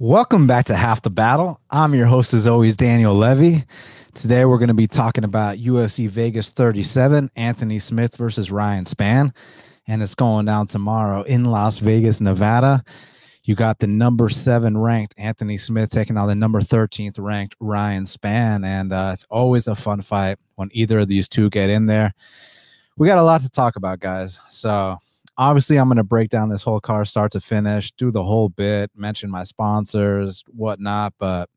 Welcome back to Half the Battle. I'm your host, as always, Daniel Levy. Today, we're going to be talking about UFC Vegas 37, Anthony Smith versus Ryan Spann. And it's going down tomorrow in Las Vegas, Nevada. You got the number seven ranked Anthony Smith taking on the number 13th ranked Ryan Spann. And uh, it's always a fun fight when either of these two get in there. We got a lot to talk about, guys. So obviously i'm going to break down this whole car start to finish do the whole bit mention my sponsors whatnot but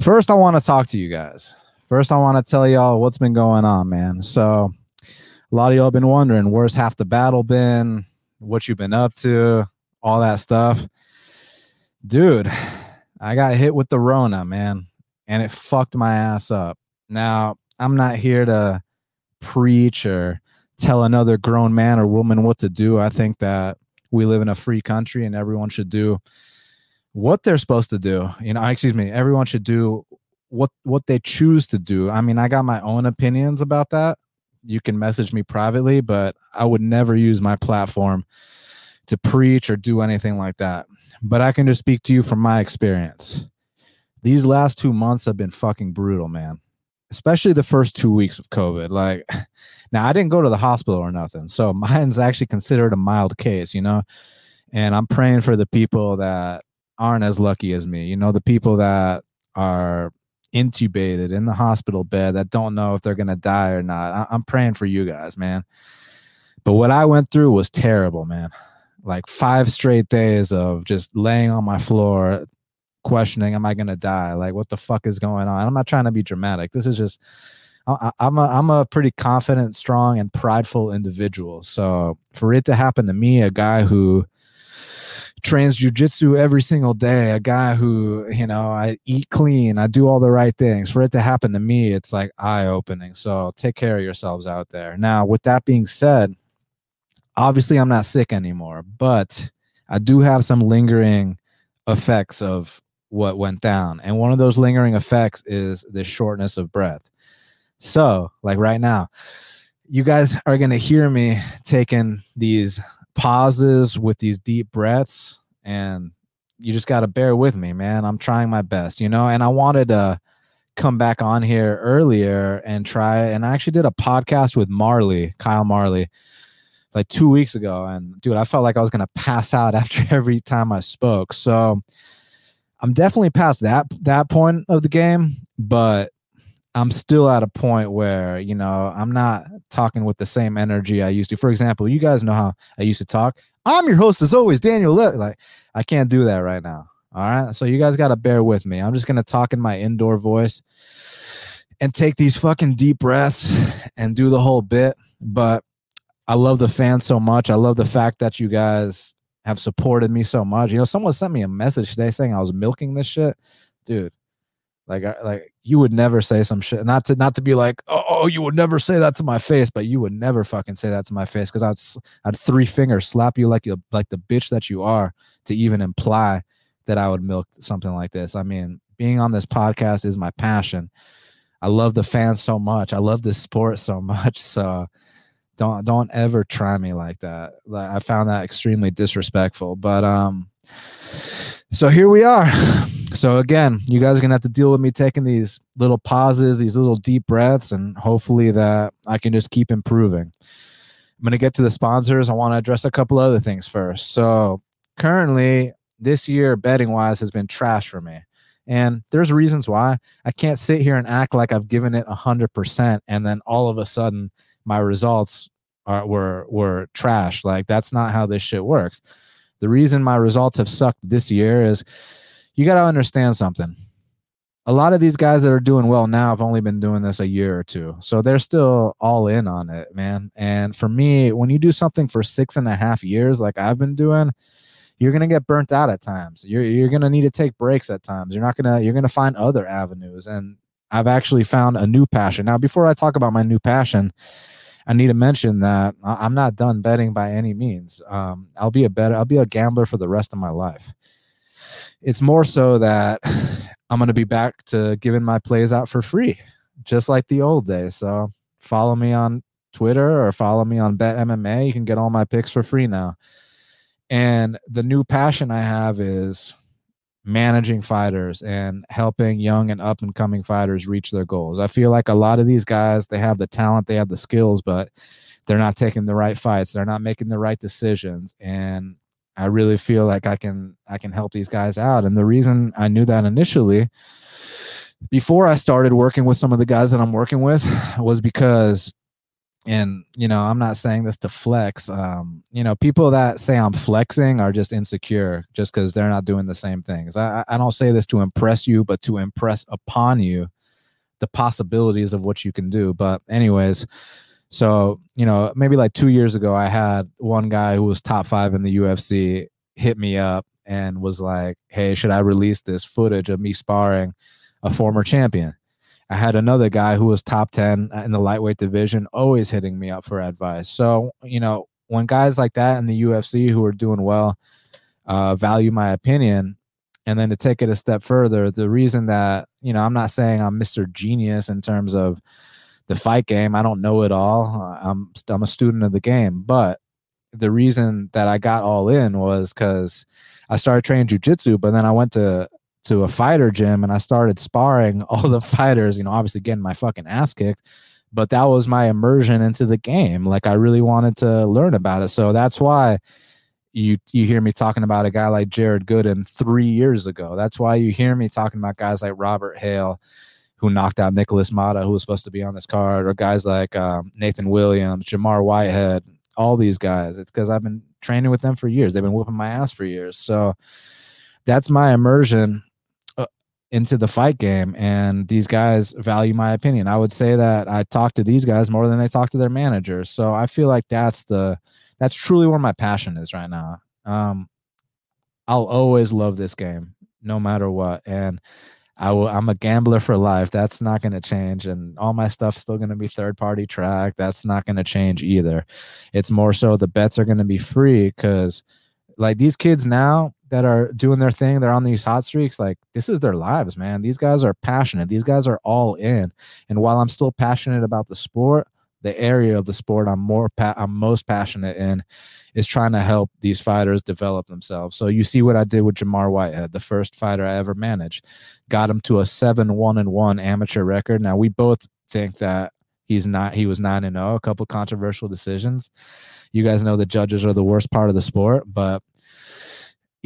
first i want to talk to you guys. First i want to tell y'all what's been going on man. So a lot of y'all been wondering where's half the battle been? What you've been up to? All that stuff. Dude i got hit with the rona man and it fucked my ass up. Now i'm not here to preach or tell another grown man or woman what to do. I think that we live in a free country and everyone should do what they're supposed to do. You know, excuse me, everyone should do what what they choose to do. I mean, I got my own opinions about that. You can message me privately, but I would never use my platform to preach or do anything like that. But I can just speak to you from my experience. These last 2 months have been fucking brutal, man especially the first two weeks of COVID. Like, now I didn't go to the hospital or nothing, so mine's actually considered a mild case, you know. And I'm praying for the people that aren't as lucky as me, you know, the people that are intubated in the hospital bed that don't know if they're gonna die or not. I- I'm praying for you guys, man. But what I went through was terrible, man. Like five straight days of just laying on my floor, questioning, am I going to die? Like, what the fuck is going on? I'm not trying to be dramatic. This is just, I, am a, I'm a pretty confident, strong, and prideful individual. So for it to happen to me, a guy who trains jujitsu every single day, a guy who, you know, I eat clean, I do all the right things. For it to happen to me, it's like eye opening. So take care of yourselves out there. Now, with that being said, obviously I'm not sick anymore, but I do have some lingering effects of what went down. And one of those lingering effects is the shortness of breath. So, like right now, you guys are going to hear me taking these pauses with these deep breaths and you just got to bear with me, man. I'm trying my best, you know, and I wanted to come back on here earlier and try and I actually did a podcast with Marley, Kyle Marley like 2 weeks ago and dude, I felt like I was going to pass out after every time I spoke. So, I'm definitely past that that point of the game, but I'm still at a point where, you know, I'm not talking with the same energy I used to. For example, you guys know how I used to talk. I'm your host as always, Daniel Le- Like, I can't do that right now. All right. So you guys got to bear with me. I'm just going to talk in my indoor voice and take these fucking deep breaths and do the whole bit. But I love the fans so much. I love the fact that you guys have supported me so much. You know, someone sent me a message today saying I was milking this shit, dude. Like, like you would never say some shit. Not to not to be like, oh, oh, you would never say that to my face, but you would never fucking say that to my face because I'd I'd three fingers slap you like you like the bitch that you are to even imply that I would milk something like this. I mean, being on this podcast is my passion. I love the fans so much. I love this sport so much. So don't don't ever try me like that. Like, i found that extremely disrespectful but um so here we are. So again you guys are gonna have to deal with me taking these little pauses these little deep breaths and hopefully that i can just keep improving. I'm gonna get to the sponsors. I want to address a couple other things first. So currently this year betting wise has been trash for me. And there's reasons why. I can't sit here and act like i've given it 100% and then all of a sudden my results are were were trash. Like that's not how this shit works. The reason my results have sucked this year is you got to understand something. A lot of these guys that are doing well now have only been doing this a year or two. So they're still all in on it, man. And for me, when you do something for six and a half years, like I've been doing, you're gonna get burnt out at times. You're you're gonna need to take breaks at times. You're not gonna you're gonna find other avenues. And I've actually found a new passion. Now, before I talk about my new passion, I need to mention that I'm not done betting by any means. Um, I'll be a better, I'll be a gambler for the rest of my life. It's more so that I'm going to be back to giving my plays out for free, just like the old days. So follow me on Twitter or follow me on Bet MMA. You can get all my picks for free now. And the new passion I have is managing fighters and helping young and up and coming fighters reach their goals. I feel like a lot of these guys, they have the talent, they have the skills, but they're not taking the right fights. They're not making the right decisions. And I really feel like I can I can help these guys out. And the reason I knew that initially before I started working with some of the guys that I'm working with was because and you know i'm not saying this to flex um you know people that say i'm flexing are just insecure just because they're not doing the same things. I, I don't say this to impress you but to impress upon you the possibilities of what you can do. But anyways so you know maybe like two years ago i had one guy who was top five in the ufc hit me up and was like hey should i release this footage of me sparring a former champion I had another guy who was top 10 in the lightweight division, always hitting me up for advice. So, you know, when guys like that in the UFC who are doing well uh, value my opinion, and then to take it a step further, the reason that, you know, I'm not saying I'm Mr. Genius in terms of the fight game, I don't know it all. I'm, I'm a student of the game, but the reason that I got all in was because I started training jujitsu, but then I went to to a fighter gym and I started sparring all the fighters, you know, obviously getting my fucking ass kicked. But that was my immersion into the game. Like I really wanted to learn about it. So that's why you you hear me talking about a guy like Jared Gooden three years ago. That's why you hear me talking about guys like Robert Hale, who knocked out Nicholas Mata, who was supposed to be on this card, or guys like um, Nathan Williams, Jamar Whitehead, all these guys. It's because I've been training with them for years. They've been whooping my ass for years. So that's my immersion into the fight game and these guys value my opinion. I would say that i talk to these guys more than they talk to their managers so i feel like that's the that's truly where my passion is right now. Um i'll always love this game no matter what and i will i'm a gambler for life. That's not going to change and all my stuff's still going to be third party track that's not going to change either. It's more so the bets are going to be free because like these kids now that are doing their thing, they're on these hot streaks. Like this is their lives, man. These guys are passionate. These guys are all in. And while I'm still passionate about the sport, the area of the sport I'm more pa- I'm most passionate in is trying to help these fighters develop themselves. So you see what I did with Jamar Whitehead, the first fighter I ever managed, got him to a seven one and one amateur record. Now we both think that he's not he was nine and zero. Oh, a couple controversial decisions. You guys know the judges are the worst part of the sport, but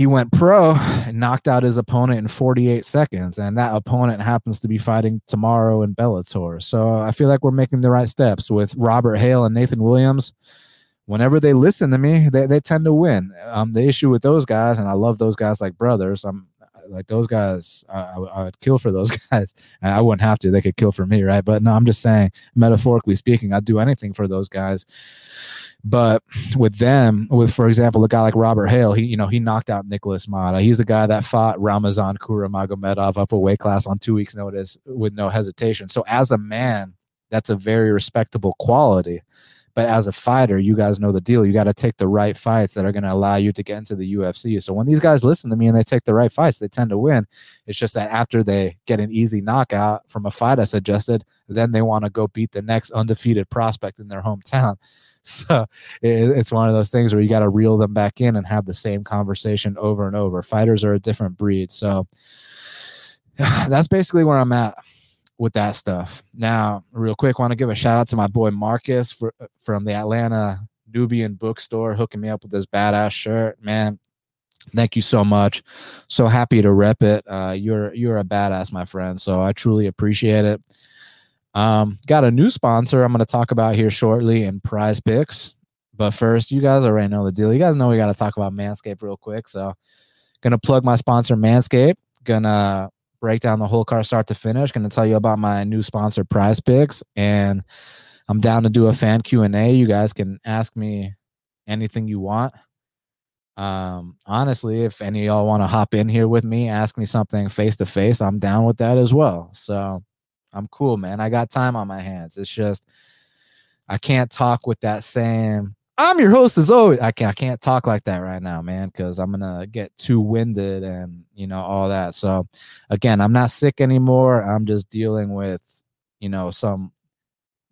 he went pro and knocked out his opponent in 48 seconds and that opponent happens to be fighting tomorrow in bellator. So i feel like we're making the right steps with robert hale and nathan williams. Whenever they listen to me they, they tend to win. Um, the issue with those guys and i love those guys like brothers i'm like those guys I, I would kill for those guys. I wouldn't have to they could kill for me right? But no i'm just saying metaphorically speaking i'd do anything for those guys but with them, with for example, a guy like Robert Hale, he you know he knocked out Nicholas Mata. He's the guy that fought Ramazan Kuramagomedov up a weight class on two weeks' notice with no hesitation. So as a man, that's a very respectable quality. But as a fighter, you guys know the deal. You got to take the right fights that are going to allow you to get into the UFC. So when these guys listen to me and they take the right fights, they tend to win. It's just that after they get an easy knockout from a fight I suggested, then they want to go beat the next undefeated prospect in their hometown. So it's one of those things where you got to reel them back in and have the same conversation over and over. Fighters are a different breed. So that's basically where I'm at with that stuff. Now, real quick, want to give a shout out to my boy Marcus for, from the Atlanta Nubian bookstore hooking me up with this badass shirt. Man, thank you so much. So happy to rep it. Uh, you're you're a badass, my friend. So I truly appreciate it. Um, got a new sponsor I'm going to talk about here shortly in Prize Picks. But first, you guys already know the deal. You guys know we got to talk about Manscaped real quick. So, gonna plug my sponsor Manscaped. Gonna break down the whole car start to finish. Gonna tell you about my new sponsor Prize Picks, and I'm down to do a fan Q and A. You guys can ask me anything you want. Um, honestly, if any of y'all want to hop in here with me, ask me something face to face, I'm down with that as well. So I'm cool, man. I got time on my hands. It's just I can't talk with that same I'm your host as always. I can't I can't talk like that right now, man, because I'm gonna get too winded and you know all that. So again, I'm not sick anymore. I'm just dealing with you know some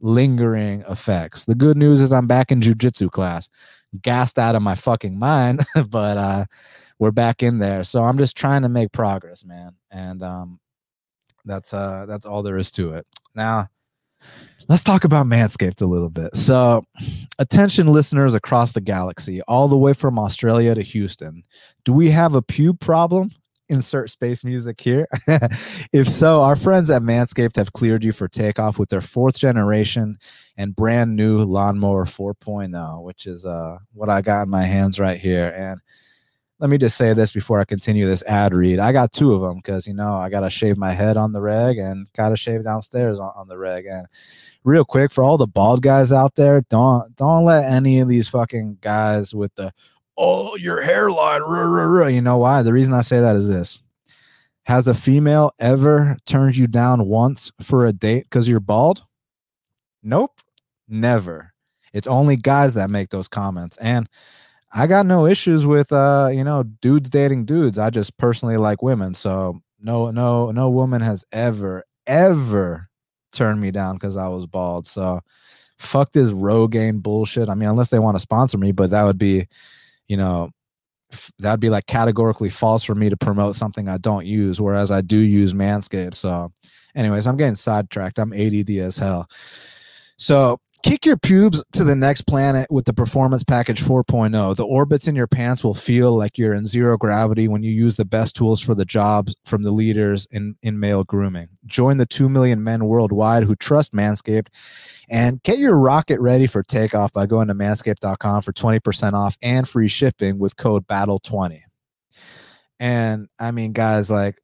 lingering effects. The good news is I'm back in jujitsu class, gassed out of my fucking mind, but uh we're back in there. So I'm just trying to make progress, man. And um, that's uh, that's all there is to it. Now, let's talk about Manscaped a little bit. So, attention listeners across the galaxy, all the way from Australia to Houston, do we have a pube problem? Insert space music here. if so, our friends at Manscaped have cleared you for takeoff with their fourth generation and brand new lawnmower 4.0, which is uh, what I got in my hands right here. And let me just say this before I continue this ad read. I got two of them because you know I gotta shave my head on the reg and gotta shave downstairs on, on, the reg. And real quick for all the bald guys out there, don't don't let any of these fucking guys with the oh your hairline, rah, rah, rah. you know why? The reason I say that is this: Has a female ever turned you down once for a date because you're bald? Nope, never. It's only guys that make those comments and I got no issues with uh, you know, dudes dating dudes. I just personally like women. So no, no, no woman has ever, ever turned me down because I was bald. So fuck this Rogaine bullshit. I mean, unless they want to sponsor me, but that would be, you know, that'd be like categorically false for me to promote something I don't use, whereas I do use Manscaped. So, anyways, I'm getting sidetracked. I'm ADD as hell. So Kick your pubes to the next planet with the Performance Package 4.0. The orbits in your pants will feel like you're in zero gravity when you use the best tools for the jobs from the leaders in, in male grooming. Join the 2 million men worldwide who trust Manscaped and get your rocket ready for takeoff by going to manscaped.com for 20% off and free shipping with code BATTLE20. And I mean, guys, like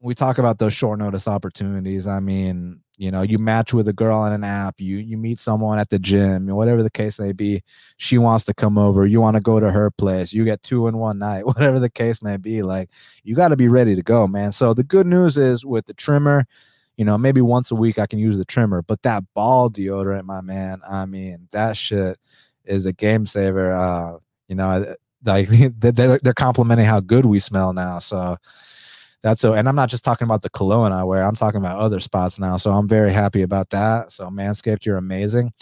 we talk about those short notice opportunities. I mean, you know you match with a girl on an app you you meet someone at the gym whatever the case may be she wants to come over you want to go to her place you get two in one night whatever the case may be like you got to be ready to go man. So the good news is with the trimmer you know maybe once a week i can use the trimmer but that ball deodorant my man i mean that shit is a game saver uh you know like they're, they're complimenting how good we smell now so that's so and i'm not just talking about the cologne i wear i'm talking about other spots now so i'm very happy about that. So manscaped you're amazing.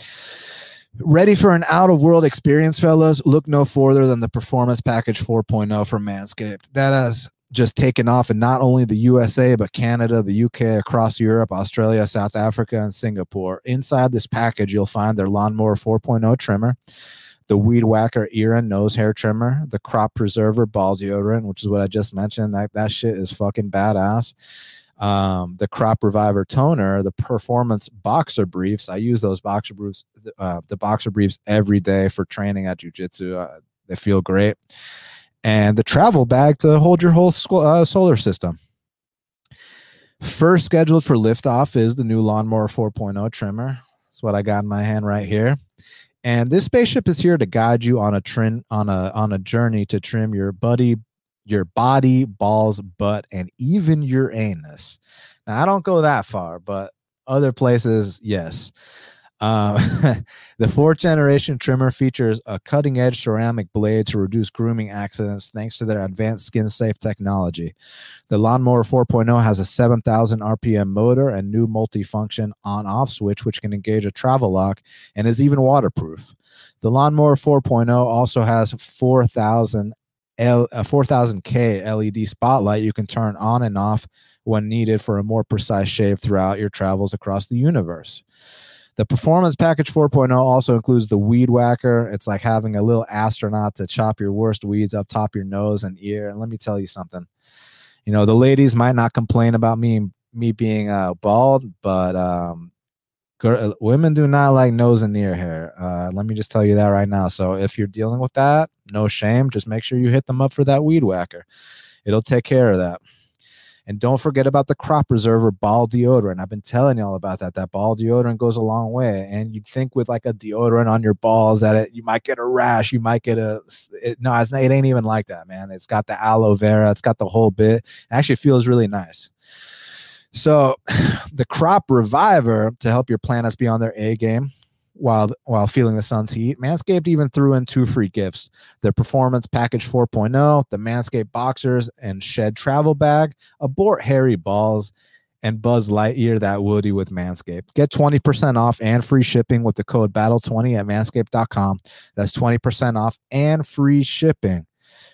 Ready for an out of world experience fellas? Look no further than the performance package 4.0 from manscaped. That has just taken off in not only the usa but canada the uk across europe australia south africa and singapore. Inside this package you'll find their lawnmower 4.0 trimmer the Weed Whacker ear and nose hair trimmer, the Crop Preserver ball deodorant, which is what I just mentioned. That that shit is fucking badass. Um, the Crop Reviver toner, the Performance Boxer Briefs. I use those boxer briefs, uh, the boxer briefs every day for training at jujitsu. Uh, they feel great. And the travel bag to hold your whole uh, solar system. First scheduled for liftoff is the new Lawnmower 4.0 trimmer. That's what I got in my hand right here. And this spaceship is here to guide you on a trim on a on a journey to trim your buddy, your body, balls, butt, and even your anus. Now I don't go that far, but other places, yes. Um, the fourth generation trimmer features a cutting edge ceramic blade to reduce grooming accidents thanks to their advanced skin safe technology. The Lawnmower 4.0 has a 7,000 RPM motor and new multifunction on off switch, which can engage a travel lock and is even waterproof. The Lawnmower 4.0 also has 4,000 L, a 4000K LED spotlight you can turn on and off when needed for a more precise shave throughout your travels across the universe. The Performance Package 4.0 also includes the Weed Whacker. It's like having a little astronaut to chop your worst weeds up top your nose and ear. And let me tell you something. You know, the ladies might not complain about me me being uh, bald, but um, girl, women do not like nose and ear hair. Uh, let me just tell you that right now. So if you're dealing with that, no shame. Just make sure you hit them up for that Weed Whacker. It'll take care of that. And don't forget about the crop preserver ball deodorant. I've been telling y'all about that. That ball deodorant goes a long way. And you'd think with like a deodorant on your balls that it, you might get a rash, you might get a it, no, it's not, it ain't even like that, man. It's got the aloe vera, it's got the whole bit. It actually feels really nice. So, the crop reviver to help your planets be on their A game while while feeling the sun's heat. Manscaped even threw in two free gifts: the Performance Package 4.0, the Manscaped Boxers and Shed Travel Bag, abort hairy balls, and Buzz Lightyear that Woody with Manscaped. Get 20% off and free shipping with the code BATTLE20 at manscaped.com. That's 20% off and free shipping.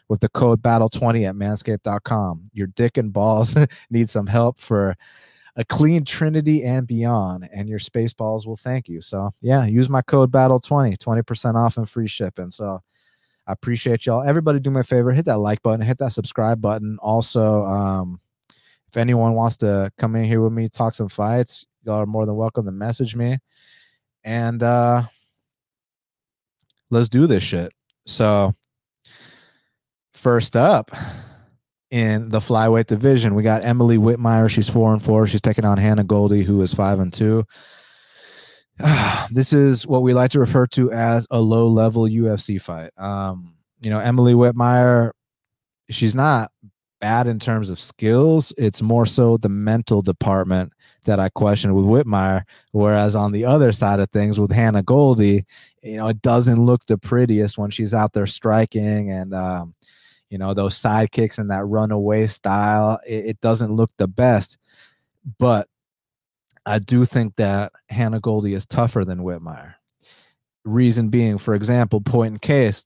with the code battle20 at manscaped.com. Your dick and balls need some help for a clean trinity and beyond and your space balls will thank you. So yeah use my code battle20 20% off and free shipping. So i appreciate y'all. Everybody do me a favor hit that like button hit that subscribe button. Also um if anyone wants to come in here with me talk some fights y'all are more than welcome to message me. And uh let's do this shit. So first up in the flyweight division. We got Emily Whitmire. She's four and four. She's taking on Hannah Goldy, who is five and two. this is what we like to refer to as a low level UFC fight. Um, you know, Emily Whitmire, she's not bad in terms of skills. It's more so the mental department that I question with Whitmire. Whereas on the other side of things with Hannah Goldy, you know, it doesn't look the prettiest when she's out there striking and um, you know those sidekicks and that runaway style it, it, doesn't look the best. But i do think that hannah goldy is tougher than whitmire. Reason being for example point in case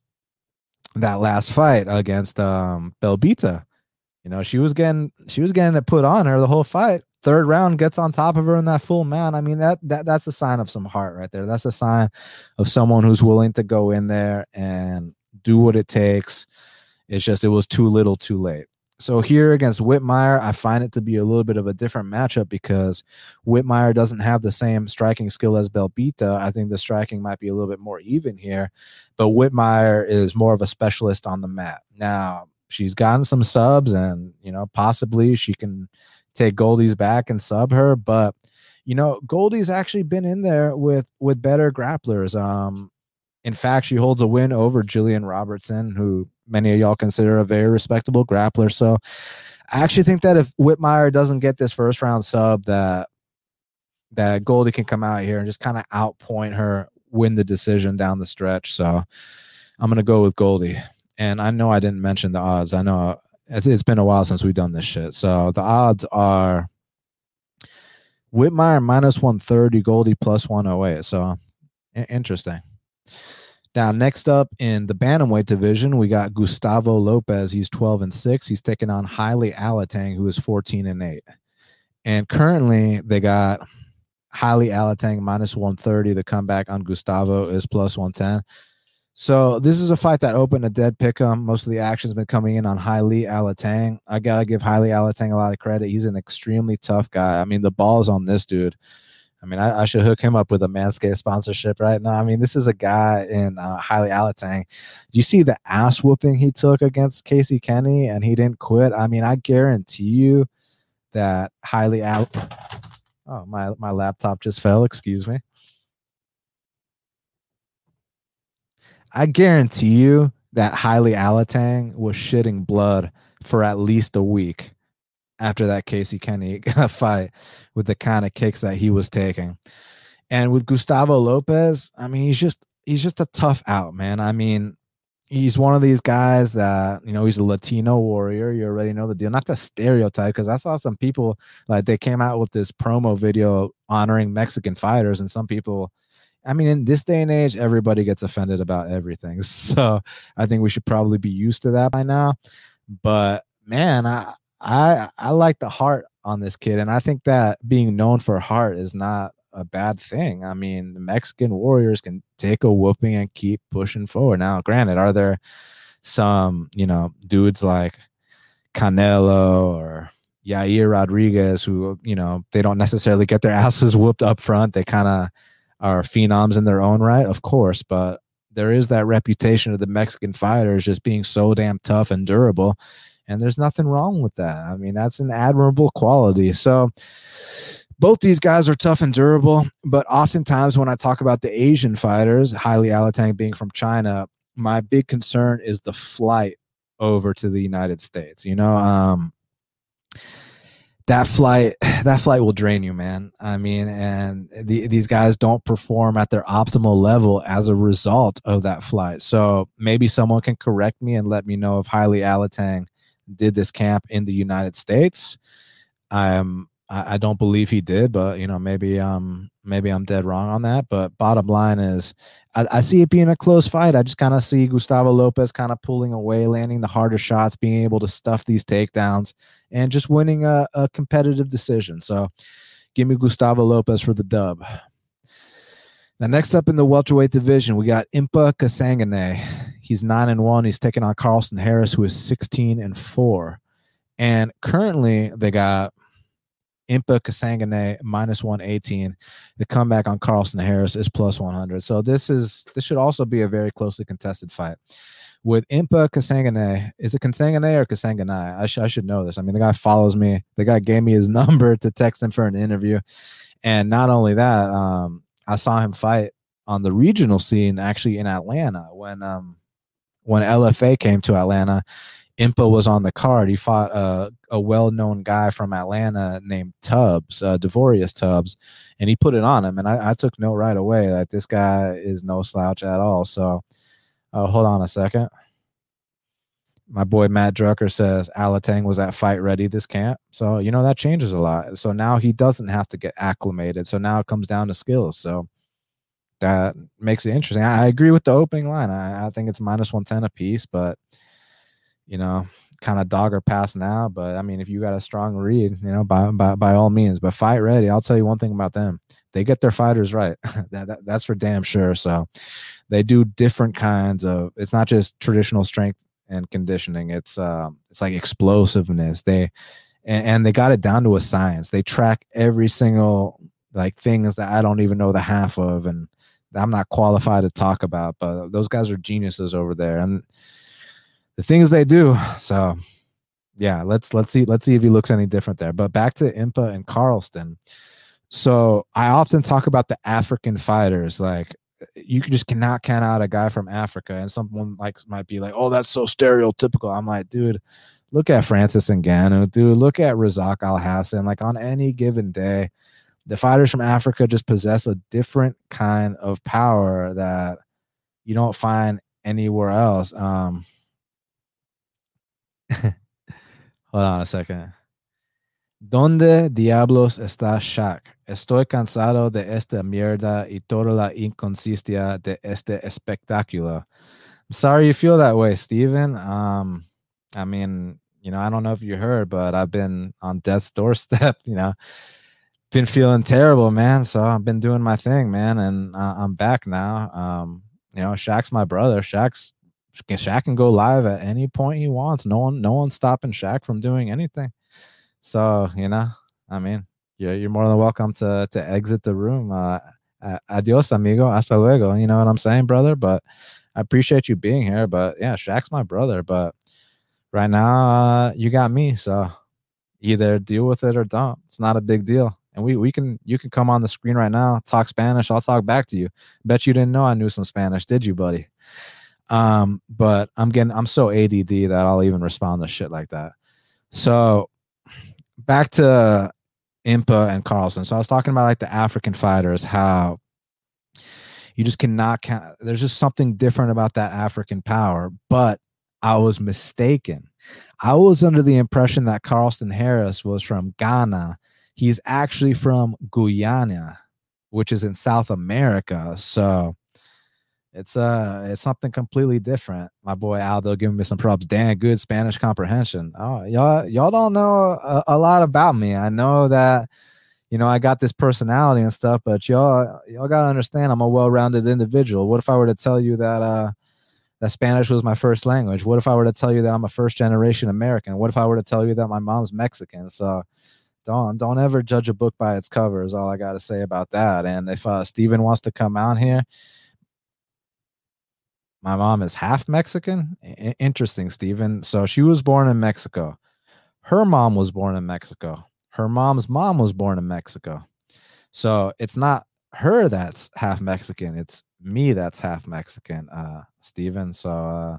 that last fight against um belbita you know she was getting she was getting it put on her the whole fight. Third round gets on top of her in that full mount i mean that that that's a sign of some heart right there. That's a sign of someone who's willing to go in there and do what it takes it's just it was too little, too late. So here against Whitmire, I find it to be a little bit of a different matchup because Whitmire doesn't have the same striking skill as Belbita. I think the striking might be a little bit more even here, but Whitmire is more of a specialist on the mat. Now she's gotten some subs, and you know possibly she can take Goldy's back and sub her, but you know Goldy's actually been in there with with better grapplers. Um, in fact, she holds a win over Jillian Robertson, who many of y'all consider a very respectable grappler. So I actually think that if Whitmire doesn't get this first round sub, that that Goldy can come out here and just kind of outpoint her, win the decision down the stretch. So I'm gonna go with Goldy. And I know I didn't mention the odds. I know it's, it's been a while since we've done this shit. So the odds are Whitmire minus 130, Goldy plus 108. So interesting. Now, next up in the bantamweight division, we got Gustavo Lopez. He's 12 and 6. He's taking on Heili Alateng, who is 14 and 8. And currently, they got Heili Alateng minus 130. The comeback on Gustavo is plus 110. So this is a fight that opened a dead pick'em. Most of the action's been coming in on Heili Alateng. I gotta give Heili Alateng a lot of credit. He's an extremely tough guy. I mean, the ball's on this dude. I mean, I, I, should hook him up with a Manscaped sponsorship right now. I mean, this is a guy in uh, Heili Alateng. Do you see the ass whooping he took against Casey Kenny and he didn't quit? I mean, I guarantee you that Heili Al. Oh, my, my laptop just fell. Excuse me. I guarantee you that Heili Alateng was shitting blood for at least a week after that Casey Kenny fight with the kind of kicks that he was taking. And with Gustavo Lopez, I mean, he's just he's just a tough out, man. I mean, he's one of these guys that you know he's a Latino warrior. You already know the deal. Not the stereotype, because I saw some people like they came out with this promo video honoring Mexican fighters, and some people. I mean, in this day and age, everybody gets offended about everything. So I think we should probably be used to that by now. But man, I I I like the heart on this kid, and I think that being known for heart is not a bad thing. I mean, the Mexican Warriors can take a whooping and keep pushing forward. Now, granted, are there some you know dudes like Canelo or Yair Rodriguez who you know they don't necessarily get their asses whooped up front. They kind of are phenoms in their own right, of course, but there is that reputation of the Mexican fighters just being so damn tough and durable and there's nothing wrong with that. I mean, that's an admirable quality. So, both these guys are tough and durable, but oftentimes when I talk about the Asian fighters, Heili Alateng being from China, my big concern is the flight over to the United States. You know, um, that flight that flight will drain you man i mean and the, these guys don't perform at their optimal level as a result of that flight so maybe someone can correct me and let me know if Heili Alateng did this camp in the United States. Um, I, I, don't believe he did, but you know, maybe um maybe I'm dead wrong on that. But bottom line is I, I see it being a close fight. I just kind of see Gustavo Lopez kind of pulling away, landing the harder shots, being able to stuff these takedowns, and just winning a, a competitive decision. So give me Gustavo Lopez for the dub. Now, next up in the welterweight division, we got Impa Kasanganay. He's nine and one. He's taking on Carlston Harris, who is 16 and four. And currently, they got Impa Kasangane minus 118. The comeback on Carlston Harris is plus 100. So this is this should also be a very closely contested fight. With Impa Kasangane, is it Kasangane or Kasangane? I, sh- I should know this. I mean, the guy follows me. The guy gave me his number to text him for an interview. And not only that, um, I saw him fight on the regional scene actually in Atlanta when um when LFA came to Atlanta. Impa was on the card. He fought a, a well-known guy from Atlanta named Tubbs, uh, Devorius Tubbs, and he put it on him. And I, I, took note right away that this guy is no slouch at all. So, uh, hold on a second. My boy Matt Drucker says Alateng was at fight ready this camp. So, you know, that changes a lot. So now he doesn't have to get acclimated. So now it comes down to skills. So that makes it interesting. I, agree with the opening line. I, I think it's minus 110 a piece, but you know, kind of dog or pass now. But I mean, if you got a strong read, you know, by by, by all means. But fight ready. I'll tell you one thing about them: they get their fighters right. that, that, that's for damn sure. So they do different kinds of. It's not just traditional strength and conditioning. It's um, it's like explosiveness. They and, and they got it down to a science. They track every single like things that I don't even know the half of, and I'm not qualified to talk about. But those guys are geniuses over there, and the things they do. So yeah, let's let's see let's see if he looks any different there. But back to Impa and Carlston. So I often talk about the African fighters, like you just cannot count out a guy from Africa, and someone like might be like, "Oh, that's so stereotypical." I'm like, dude, look at Francis Ngannou, dude. Look at Razak Al Hassan. Like on any given day, the fighters from Africa just possess a different kind of power that you don't find anywhere else. Um, Hold on a second. ¿Dónde diablos está Shaq? Estoy cansado de esta mierda y toda la inconsistencia de este espectáculo. I'm sorry you feel that way, Steven. Um, I mean, you know, I don't know if you heard, but I've been on death's doorstep, you know, been feeling terrible, man. So I've been doing my thing, man, and uh, I'm back now. Um, you know, Shaq's my brother. Shaq's Shaq can go live at any point he wants. No one, no one's stopping Shaq from doing anything. So you know, I mean, you're you're more than welcome to to exit the room. Uh, adios, amigo. Hasta luego. You know what I'm saying, brother? But I appreciate you being here. But yeah, Shaq's my brother. But right now, uh, you got me. So either deal with it or don't. It's not a big deal. And we we can you can come on the screen right now, talk Spanish. I'll talk back to you. Bet you didn't know I knew some Spanish, did you, buddy? Um, but I'm getting I'm so ADD that I'll even respond to shit like that. So back to Impa and Carlston. So I was talking about like the African fighters, how you just cannot count. There's just something different about that African power. But I was mistaken. I was under the impression that Carlston Harris was from Ghana. He's actually from Guyana, which is in South America. So it's uh it's something completely different. My boy Aldo giving me some props. Damn good Spanish comprehension. Oh, y'all y'all don't know a, a, lot about me. I know that you know I got this personality and stuff, but y'all y'all gotta understand I'm a well-rounded individual. What if I were to tell you that uh that Spanish was my first language? What if I were to tell you that I'm a first generation American? What if I were to tell you that my mom's Mexican? So don't don't ever judge a book by its cover is all I got to say about that. And if uh, Steven wants to come out here my mom is half Mexican. I- interesting, Stephen. So she was born in Mexico. Her mom was born in Mexico. Her mom's mom was born in Mexico. So it's not her that's half Mexican. It's me that's half Mexican, uh, Stephen. So uh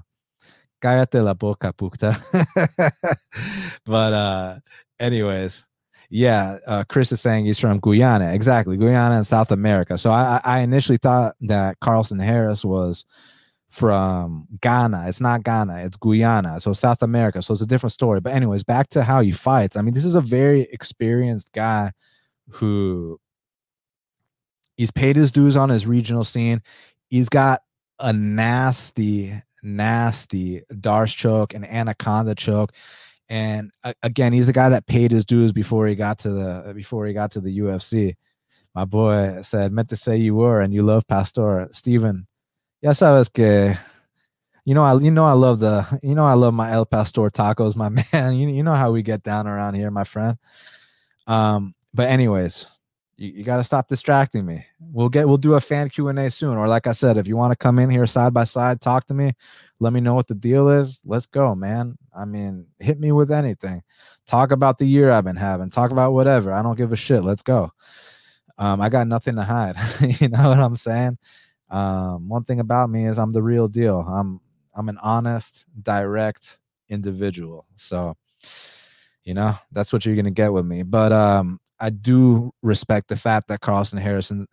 cállate la boca, puta. but uh anyways, yeah, uh, Chris is saying he's from Guyana. Exactly, Guyana in South America. So I, I initially thought that Carlston Harris was from Ghana. It's not Ghana, it's Guyana. So South America. So it's a different story. But, anyways, back to how he fights. I mean, this is a very experienced guy who he's paid his dues on his regional scene. He's got a nasty, nasty Darce choke and anaconda choke. And uh, again, he's a guy that paid his dues before he got to the before he got to the UFC. My boy said, meant to say you were and you love Pastor. Steven, ya sabes que you know I you know I love the you know I love my El Pastor tacos, my man. You, you know how we get down around here, my friend. Um, but anyways, you, you got to stop distracting me. We'll get we'll do a fan Q and A soon, or like I said, if you want to come in here side by side, talk to me, let me know what the deal is. Let's go, man. I mean, hit me with anything. Talk about the year I've been having. Talk about whatever. I don't give a shit. Let's go. Um, I got nothing to hide. you know what I'm saying? Um, one thing about me is I'm the real deal. I'm I'm an honest, direct individual. So, you know, that's what you're gonna get with me. But um, I do respect the fact that Carlson Harrison,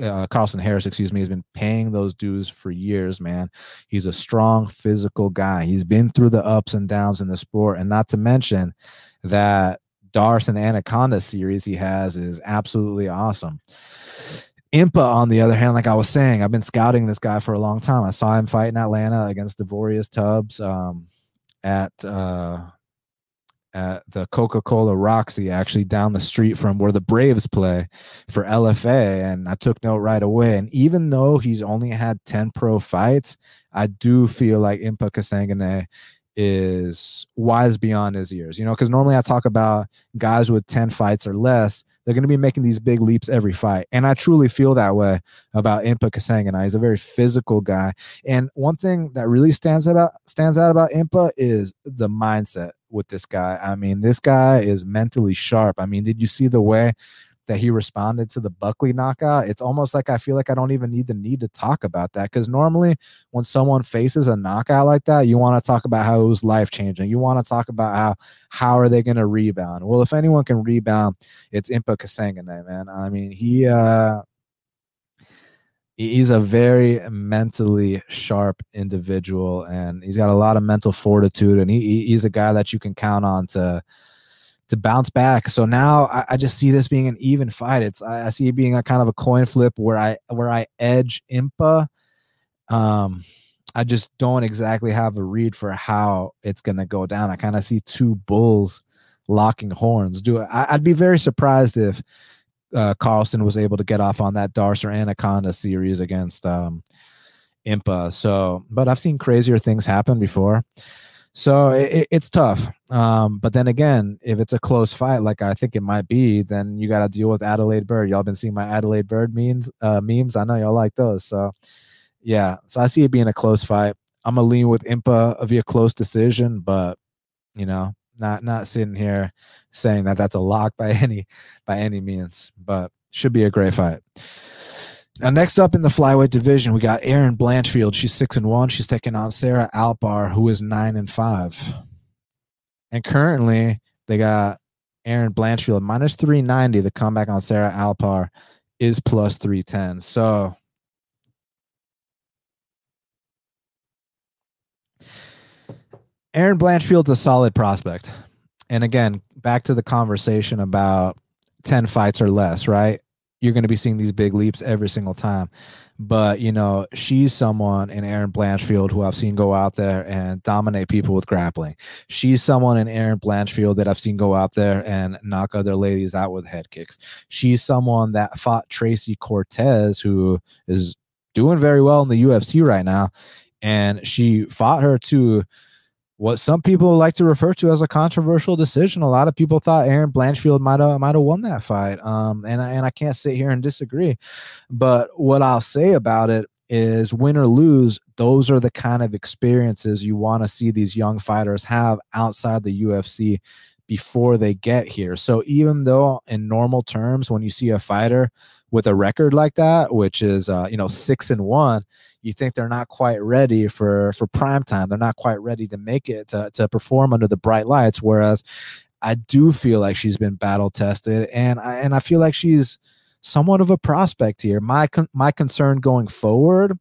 uh, Carlston Harris, excuse me, has been paying those dues for years. Man, he's a strong physical guy. He's been through the ups and downs in the sport, and not to mention that Darce and Anaconda series he has is absolutely awesome. Impa, on the other hand, like I was saying, I've been scouting this guy for a long time. I saw him fight in Atlanta against Devorius Tubbs um, at uh, at the Coca Cola Roxy, actually down the street from where the Braves play for LFA. And I took note right away. And even though he's only had 10 pro fights, I do feel like Impa Kasangane is wise beyond his years, you know, because normally I talk about guys with 10 fights or less, they're going to be making these big leaps every fight. And I truly feel that way about Impa Kasanganay. He's a very physical guy. And one thing that really stands about stands out about Impa is the mindset with this guy. I mean, this guy is mentally sharp. I mean, did you see the way that he responded to the Buckley knockout, it's almost like I feel like I don't even need the need to talk about that because normally when someone faces a knockout like that, you want to talk about how it was life changing. You want to talk about how how are they going to rebound. Well, if anyone can rebound, it's Impa Kasanganay, man. I mean, he uh he's a very mentally sharp individual and he's got a lot of mental fortitude and he, he's a guy that you can count on to to bounce back. So now I, I, just see this being an even fight. It's I, I, see it being a kind of a coin flip where I where I edge Impa. Um, I just don't exactly have a read for how it's gonna go down. I kind of see two bulls locking horns. Do I, I'd be very surprised if uh, Carlston was able to get off on that Darcer Anaconda series against um, Impa. So, but I've seen crazier things happen before. So it, it's tough. Um, but then again, if it's a close fight, like I think it might be, then you got to deal with Adalaide Byrd. Y'all been seeing my Adalaide Byrd memes, uh, memes. I know y'all like those. So yeah, so I see it being a close fight. I'm gonna lean with Impa via close decision, but you know, not not sitting here saying that that's a lock by any by any means. But should be a great fight. Now, next up in the flyweight division, we got Erin Blanchfield. She's six and one. She's taking on Sarah Alpar, who is nine and five. And currently, they got Erin Blanchfield minus three ninety. The comeback on Sarah Alpar is plus three ten. So. Erin Blanchfield's a solid prospect. And again, back to the conversation about 10 fights or less, right? you're going to be seeing these big leaps every single time. But, you know, she's someone in Erin Blanchfield who I've seen go out there and dominate people with grappling. She's someone in Erin Blanchfield that I've seen go out there and knock other ladies out with head kicks. She's someone that fought Tracy Cortez, who is doing very well in the UFC right now. And she fought her to what some people like to refer to as a controversial decision. A lot of people thought Erin Blanchfield might have might have won that fight, um, and I, and I can't sit here and disagree. But what I'll say about it is, win or lose, those are the kind of experiences you want to see these young fighters have outside the UFC before they get here. So even though in normal terms, when you see a fighter with a record like that, which is uh, you know six and one, you think they're not quite ready for for prime time. They're not quite ready to make it to to perform under the bright lights. Whereas I do feel like she's been battle tested, and I and I feel like she's somewhat of a prospect here. My con- my concern going forward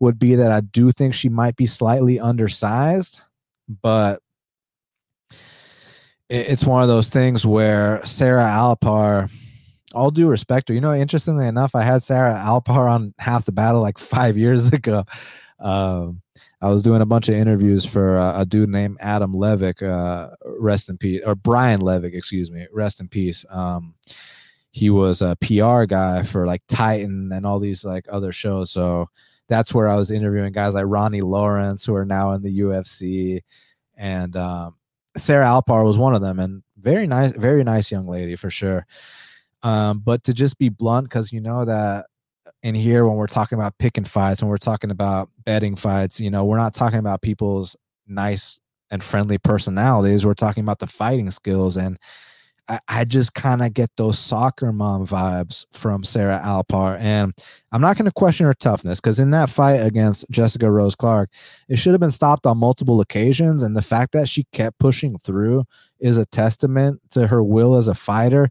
would be that I do think she might be slightly undersized, but it's one of those things where Sarah Alpar, all due respect her, you know, interestingly enough, I had Sarah Alpar on half the battle like five years ago. Um, I was doing a bunch of interviews for uh, a dude named Adam Levick, uh, rest in peace, or Brian Levick, excuse me, rest in peace. Um, he was a PR guy for like Titan and all these like other shows. So that's where I was interviewing guys like Ronnie Lawrence, who are now in the UFC, and um, Sarah Alpar was one of them, and very nice, very nice young lady for sure. Um, but to just be blunt, because you know that in here when we're talking about picking fights, when we're talking about betting fights, you know, we're not talking about people's nice and friendly personalities. We're talking about the fighting skills and I, I just kind of get those soccer mom vibes from Sarah Alpar. And I'm not going to question her toughness because in that fight against Jessica Rose Clark, it should have been stopped on multiple occasions. And the fact that she kept pushing through is a testament to her will as a fighter.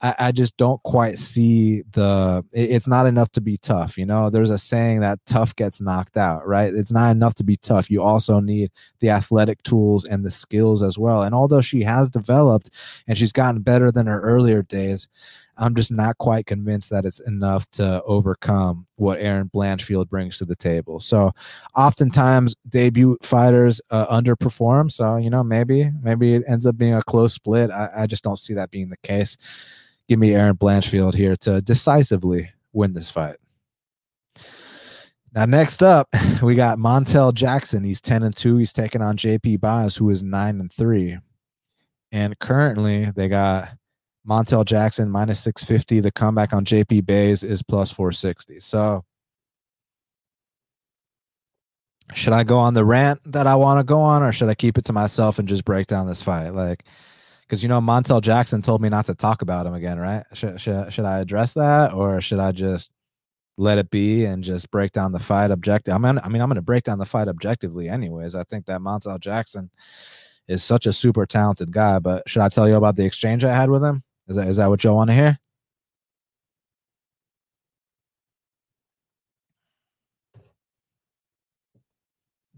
I, I just don't quite see the it, it's not enough to be tough you know? There's a saying that tough gets knocked out right? It's not enough to be tough. You also need the athletic tools and the skills as well. And although she has developed and she's gotten better than her earlier days i'm just not quite convinced that it's enough to overcome what Erin blanchfield brings to the table. So oftentimes debut fighters uh, underperform. So you know maybe maybe it ends up being a close split. I, I just don't see that being the case give me Erin Blanchfield here to decisively win this fight. Now, next up, we got Montel Jackson. He's 10 and 2. He's taking on JP Buys, who is 9 and 3. And currently, they got Montel Jackson minus 650. The comeback on JP Buys is plus 460. So, should I go on the rant that I want to go on, or should I keep it to myself and just break down this fight? Like, because you know Montel Jackson told me not to talk about him again, right? Should, should should I address that or should I just let it be and just break down the fight objective? I mean, I mean, I'm going to break down the fight objectively, anyways. I think that Montel Jackson is such a super talented guy. But should I tell you about the exchange I had with him? Is that is that what y'all want to hear?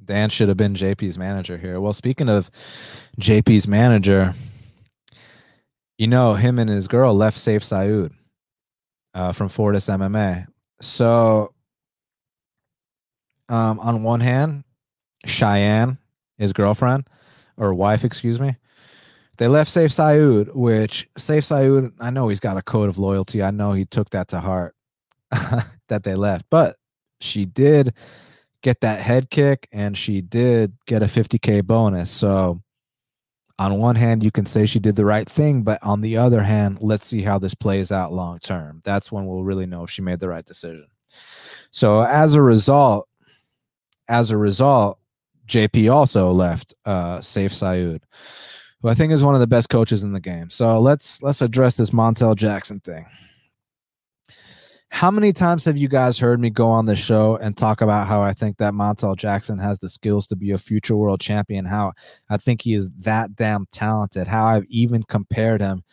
Dan should have been JP's manager here. Well, speaking of JP's manager, you know, him and his girl left Sayif Saud uh, from Fortis MMA. So, um, on one hand, Cheyenne, his girlfriend or wife, excuse me, they left Sayif Saud, which Sayif Saud, I know he's got a code of loyalty. I know he took that to heart that they left, but she did get that head kick and she did get a 50K bonus. So, on one hand, you can say she did the right thing, but on the other hand, let's see how this plays out long term. That's when we'll really know if she made the right decision. So as a result, as a result, JP also left uh, Sayif Saud, who I think is one of the best coaches in the game. So let's let's address this Montel Jackson thing. How many times have you guys heard me go on the show and talk about how I think that Montel Jackson has the skills to be a future world champion? How I think he is that damn talented. How I've even compared him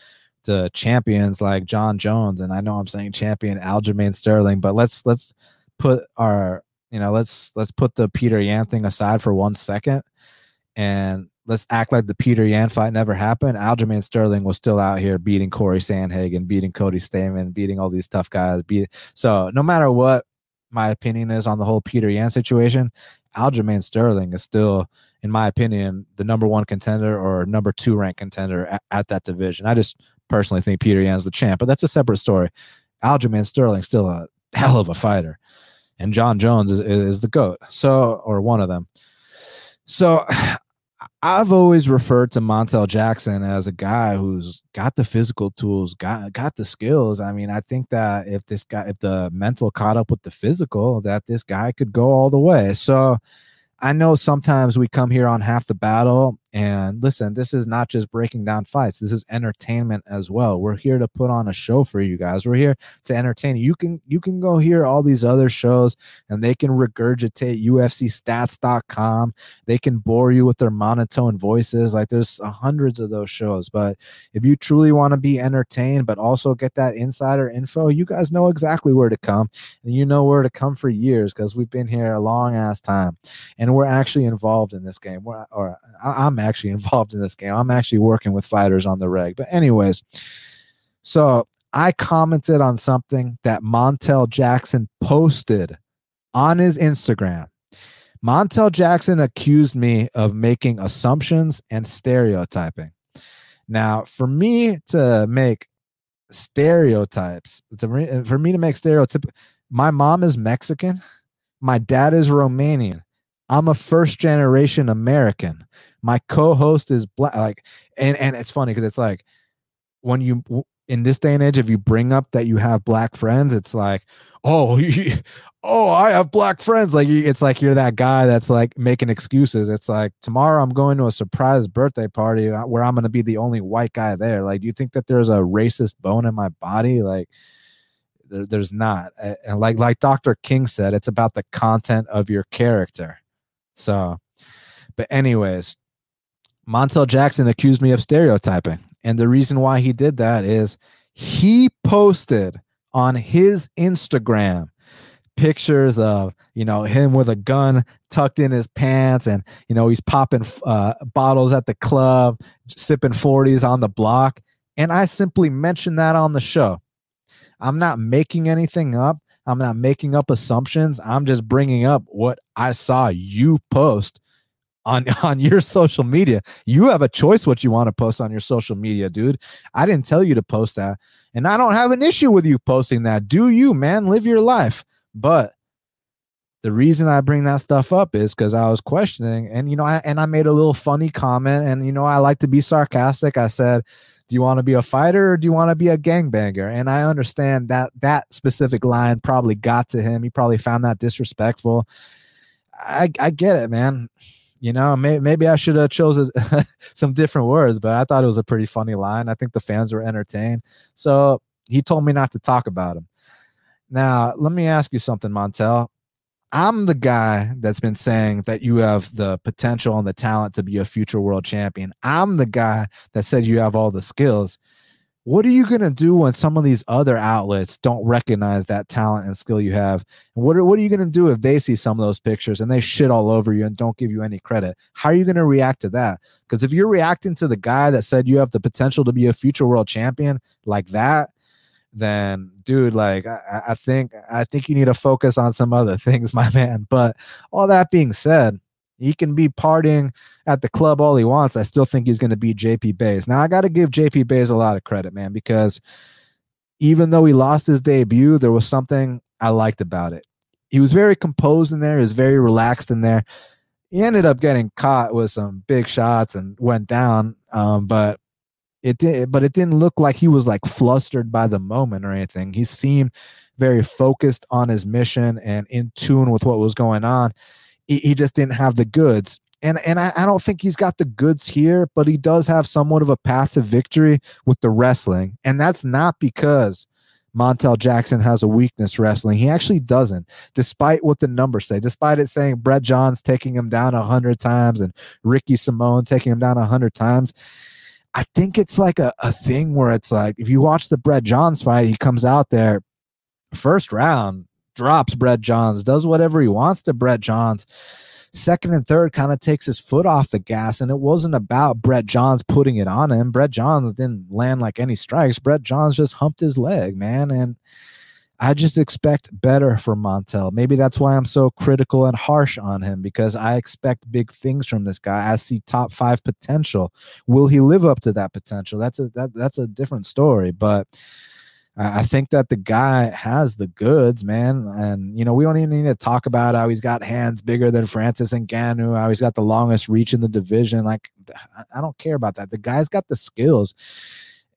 to champions like Jon Jones, and I know I'm saying champion Aljamain Sterling, but let's let's put our you know let's let's put the Petr Yan thing aside for one second and let's act like the Petr Yan fight never happened. Aljamain Sterling was still out here beating Corey Sandhagen, beating Cody Stamann, beating all these tough guys. Beat so no matter what my opinion is on the whole Petr Yan situation, Aljamain Sterling is still, in my opinion, the number one contender or number two ranked contender at, at that division. I just personally think Petr Yan's the champ, but that's a separate story. Aljamain Sterling still a hell of a fighter, and Jon Jones is, is the goat. So or one of them. So I've always referred to Montel Jackson as a guy who's got the physical tools, got got the skills. I mean, I think that if this guy, if the mental caught up with the physical, that this guy could go all the way. So I know sometimes we come here on half the battle And listen, this is not just breaking down fights. This is entertainment as well. We're here to put on a show for you guys. We're here to entertain you. Can you can go hear all these other shows and they can regurgitate UFCstats.com. They can bore you with their monotone voices. Like there's hundreds of those shows. But if you truly want to be entertained, but also get that insider info, you guys know exactly where to come. And you know where to come for years because we've been here a long ass time. And we're actually involved in this game. We're, or I'm actually involved in this game. I'm actually working with fighters on the reg. But, anyways, so I commented on something that Montel Jackson posted on his Instagram. Montel Jackson accused me of making assumptions and stereotyping. Now, for me to make stereotypes, to, for me to make stereotype, my mom is Mexican, my dad is Romanian. I'm a first generation American. My co-host is black. Like, and and it's funny because it's like when you in this day and age, if you bring up that you have black friends, it's like, oh, oh, I have black friends. Like, it's like you're that guy that's like making excuses. It's like tomorrow I'm going to a surprise birthday party uh, where I'm going to be the only white guy there. Like, do you think that there's a racist bone in my body? Like, there, there's not. And like like Dr. King said, it's about the content of your character. So, but anyways, Montel Jackson accused me of stereotyping. And the reason why he did that is he posted on his Instagram pictures of you know him with a gun tucked in his pants and you know he's popping uh, bottles at the club sipping 40s on the block and i simply mentioned that on the show i'm not making anything up I'm not making up assumptions. I'm just bringing up what I saw you post on on your social media. You have a choice what you want to post on your social media, dude. I didn't tell you to post that. And I don't have an issue with you posting that. Do you, man? Live your life. But the reason I bring that stuff up is because I was questioning, and you know, I, and I made a little funny comment, and you know, I like to be sarcastic. I said, do you want to be a fighter or do you want to be a gangbanger? And I understand that that specific line probably got to him. He probably found that disrespectful. I, I get it, man. You know, may, maybe I should have chosen some different words, but I thought it was a pretty funny line. I think the fans were entertained. So he told me not to talk about him. Now, let me ask you something, Montel. I'm the guy that's been saying that you have the potential and the talent to be a future world champion. I'm the guy that said you have all the skills. What are you going to do when some of these other outlets don't recognize that talent and skill you have? And what are, what are you going to do if they see some of those pictures and they shit all over you and don't give you any credit? How are you going to react to that? Because if you're reacting to the guy that said you have the potential to be a future world champion like that, then dude like I, I, think i think you need to focus on some other things my man but all that being said he can be partying at the club all he wants i still think he's going to beat jp buys now i got to give jp buys a lot of credit man because even though he lost his debut there was something i liked about it he was very composed in there he was very relaxed in there he ended up getting caught with some big shots and went down um, but it did, but it didn't look like he was like flustered by the moment or anything. He seemed very focused on his mission and in tune with what was going on. He, he just didn't have the goods. And and I, I don't think he's got the goods here, but he does have somewhat of a path to victory with the wrestling. And that's not because Montel Jackson has a weakness wrestling. He actually doesn't, despite what the numbers say, despite it saying Brett Johns taking him down a hundred times and Ricky Simone taking him down a hundred times. I think it's like a, a thing where it's like if you watch the Brett Johns fight, he comes out there first round, drops Brett Johns, does whatever he wants to Brett Johns. Second and third kind of takes his foot off the gas, and it wasn't about Brett Johns putting it on him. Brett Johns didn't land like any strikes. Brett Johns just humped his leg, man. And I just expect better from Montel. Maybe that's why I'm so critical and harsh on him because I expect big things from this guy. I see top five potential. Will he live up to that potential? That's a that, that's a different story. But I think that the guy has the goods, man. And you know, we don't even need to talk about how he's got hands bigger than Francis Ngannou, how he's got the longest reach in the division. Like, I don't care about that. The guy's got the skills.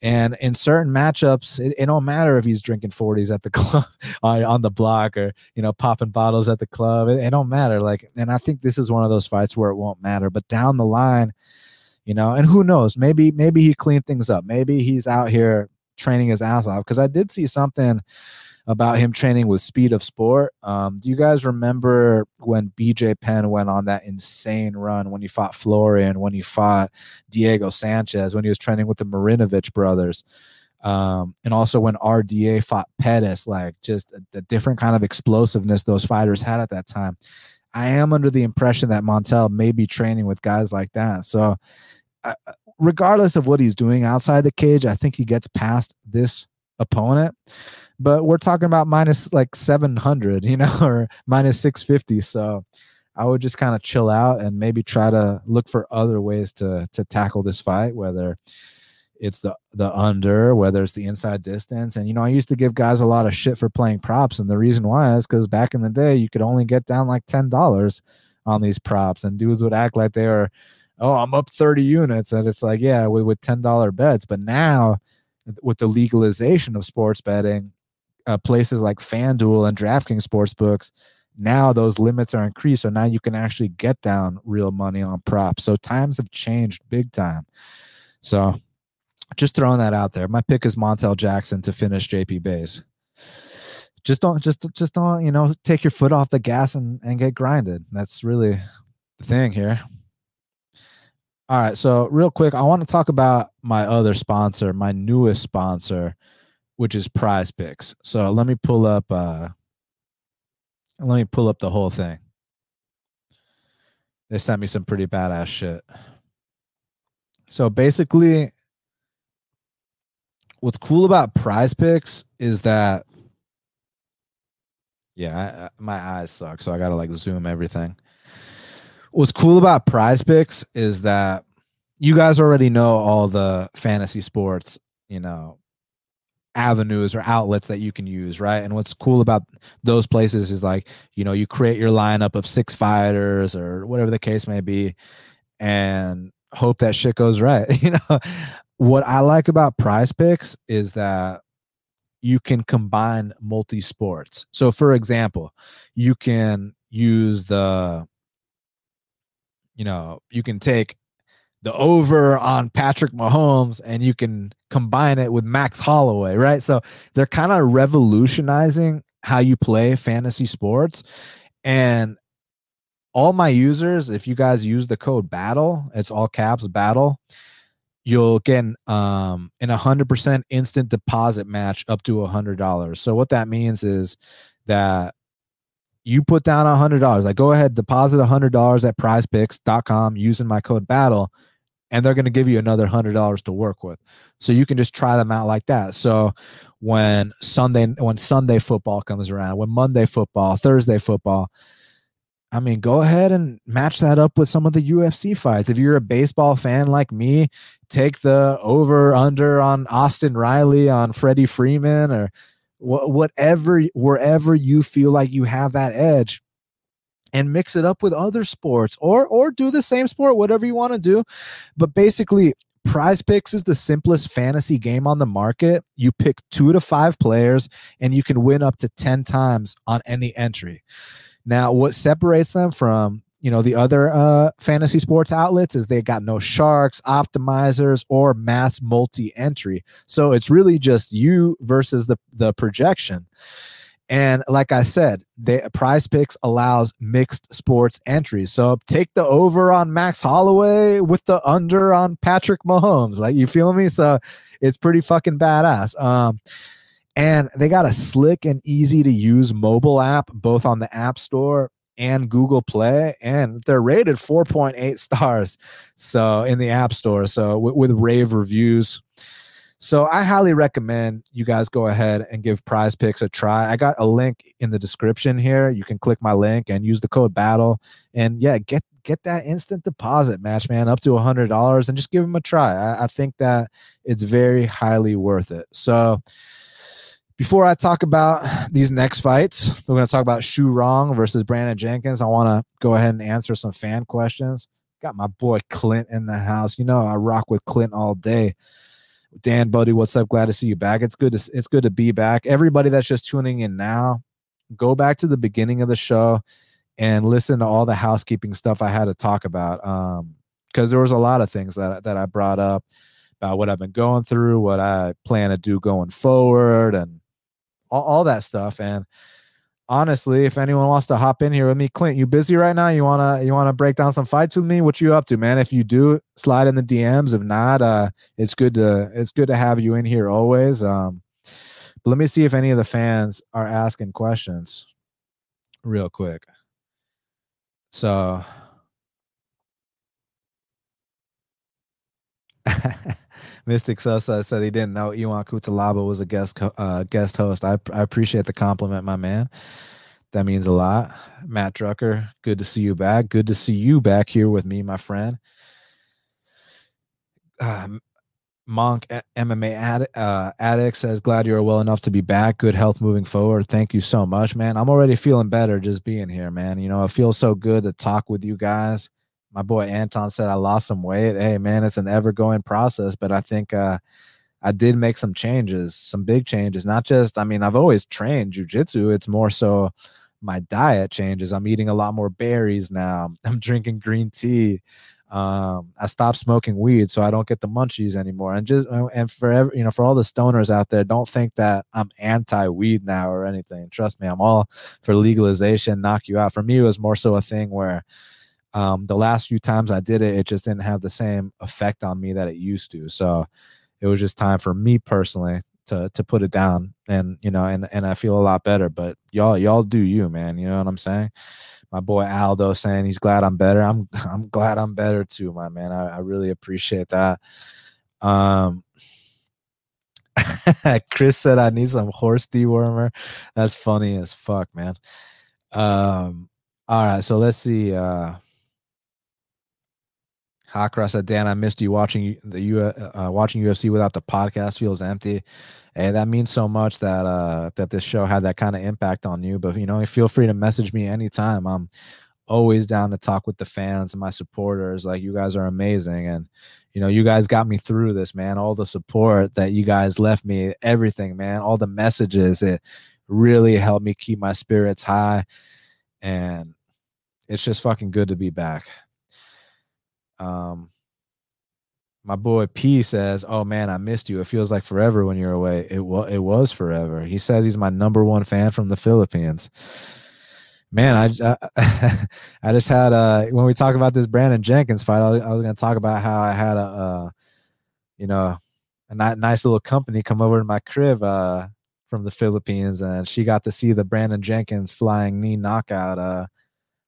And in certain matchups, it, it don't matter if he's drinking 40s at the club on the block or, you know, popping bottles at the club. It, it don't matter. Like, and I think this is one of those fights where it won't matter. But down the line, you know, and who knows? Maybe maybe he cleaned things up. Maybe he's out here training his ass off because I did see something about him training with Speed of Sport. Um, do you guys remember when BJ Penn went on that insane run when he fought Florian, when he fought Diego Sanchez, when he was training with the Marinovich brothers? Um, and also when RDA fought Pettis, like just a different kind of explosiveness those fighters had at that time. I am under the impression that Montel may be training with guys like that. So, uh, regardless of what he's doing outside the cage, I think he gets past this opponent. But we're talking about minus like 700, you know, or minus 650. So, I would just kind of chill out and maybe try to look for other ways to to tackle this fight, whether it's the the under, whether it's the inside distance. And you know, I used to give guys a lot of shit for playing props, and the reason why is because back in the day, you could only get down like ten dollars on these props, and dudes would act like they were, oh, I'm up thirty units, and it's like, yeah, with, with ten dollar bets. But now, with the legalization of sports betting, uh, places like FanDuel and DraftKings sportsbooks. Now those limits are increased, so now you can actually get down real money on props. So times have changed big time. So just throwing that out there. My pick is Montel Jackson to finish JP Buys. Just don't just just don't, you know, take your foot off the gas and, and get grinded. That's really the thing here. All right, so real quick, I want to talk about my other sponsor, my newest sponsor, which is Prize Picks. So let me pull up uh let me pull up the whole thing. They sent me some pretty badass shit. So basically, what's cool about prize picks is that yeah I, my eyes suck so i gotta like zoom everything what's cool about prize picks is that you guys already know all the fantasy sports you know avenues or outlets that you can use right and what's cool about those places is like you know you create your lineup of six fighters or whatever the case may be and hope that shit goes right you know what I like about prize picks is that you can combine multi sports. So, for example, you can use the, you know, you can take the over on Patrick Mahomes and you can combine it with Max Holloway, right? So they're kind of revolutionizing how you play fantasy sports. And all my users, if you guys use the code battle, it's all caps battle you'll get um, an 100% instant deposit match up to $100. So what that means is that you put down a $100. Like go ahead, deposit a $100 at prizepicks.com using my code battle and they're going to give you another $100 to work with. So you can just try them out like that. So when Sunday when Sunday football comes around, when Monday football, Thursday football, I mean, go ahead and match that up with some of the UFC fights. If you're a baseball fan like me, take the over under on Austin Riley, on Freddie Freeman, or whatever, wherever you feel like you have that edge, and mix it up with other sports, or or do the same sport, whatever you want to do. But basically, Prize Picks is the simplest fantasy game on the market. You pick two to five players, and you can win up to ten times on any entry. Now, what separates them from you know the other uh, fantasy sports outlets is they got no sharks, optimizers, or mass multi entry. So it's really just you versus the the projection. And like I said, the prize picks allows mixed sports entries. So take the over on Max Holloway with the under on Patrick Mahomes. Like you feel me? So it's pretty fucking badass. Um, and they got a slick and easy to use mobile app, both on the App Store and Google Play, and they're rated 4.8 stars. So in the App Store, so with, with rave reviews. So I highly recommend you guys go ahead and give Prize Picks a try. I got a link in the description here. You can click my link and use the code Battle, and yeah, get get that instant deposit match, man, up to a hundred dollars, and just give them a try. I, I think that it's very highly worth it. So before I talk about these next fights, we're going to talk about Zhu Rong versus Brandon Jenkins. I want to go ahead and answer some fan questions. Got my boy Clint in the house. You know I rock with Clint all day. Dan, buddy, what's up? Glad to see you back. It's good to it's good to be back. Everybody that's just tuning in now, go back to the beginning of the show and listen to all the housekeeping stuff I had to talk about. Um, because there was a lot of things that that I brought up about what I've been going through, what I plan to do going forward, and all, all that stuff. And honestly, if anyone wants to hop in here with me, Clint, you busy right now? You wanna you wanna break down some fights with me? What you up to, man? If you do, slide in the DMs. If not, uh, it's good to it's good to have you in here always. Um, but let me see if any of the fans are asking questions real quick. So Mystic Sosa said he didn't know Iwan Kutalaba was a guest uh, guest host. I, I appreciate the compliment, my man. That means a lot. Matt Drucker, good to see you back. Good to see you back here with me, my friend. Um, Monk MMA ad, uh, addict says, "Glad you're well enough to be back. Good health moving forward. Thank you so much, man. I'm already feeling better just being here, man. You know, it feels so good to talk with you guys my boy Anton said I lost some weight. Hey man, it's an ever going process, but I think uh, I did make some changes, some big changes. Not just, I mean, I've always trained jujitsu. It's more so my diet changes. I'm eating a lot more berries now. I'm drinking green tea. Um, I stopped smoking weed, so I don't get the munchies anymore. And just and for every, you know, for all the stoners out there, don't think that I'm anti-weed now or anything. Trust me, I'm all for legalization, knock you out. For me, it was more so a thing where um, the last few times I did it, it just didn't have the same effect on me that it used to. So it was just time for me personally to to put it down, and you know, and and I feel a lot better. But y'all, y'all do you, man. You know what I'm saying? My boy Aldo saying he's glad I'm better. I'm I'm glad I'm better too, my man. I, I really appreciate that. Um, Chris said I need some horse dewormer. That's funny as fuck, man. Um, all right, so let's see. Uh Hakra said, "Dan, I missed you watching the U uh, watching UFC without the podcast feels empty." Hey, that means so much that uh that this show had that kind of impact on you. But you know, feel free to message me anytime. I'm always down to talk with the fans and my supporters. Like you guys are amazing, and you know, you guys got me through this, man. All the support that you guys left me, everything, man. All the messages, it really helped me keep my spirits high, and it's just fucking good to be back. Um, my boy P says, "Oh man, I missed you. It feels like forever when you're away. It was it was forever." He says he's my number one fan from the Philippines. Man, I I, I just had uh when we talk about this Brandon Jenkins fight, I, I was going to talk about how I had a uh, you know a nice little company come over to my crib uh from the Philippines, and she got to see the Brandon Jenkins flying knee knockout uh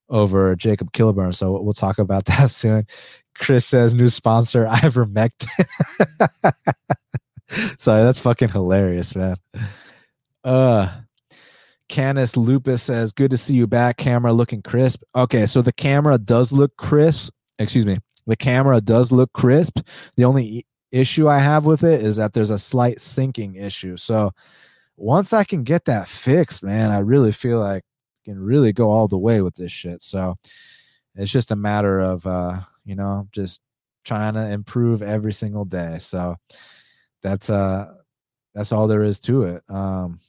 over Jacob Kilburn. So we'll talk about that soon. Chris says new sponsor ivermectin. Sorry, that's fucking hilarious, man. Uh Canis Lupus says, Good to see you back. Camera looking crisp. Okay, so the camera does look crisp. Excuse me. The camera does look crisp. The only issue I have with it is that there's a slight syncing issue. So once I can get that fixed, man, I really feel like can really go all the way with this shit. So it's just a matter of uh you know, just trying to improve every single day. So that's uh that's all there is to it. Um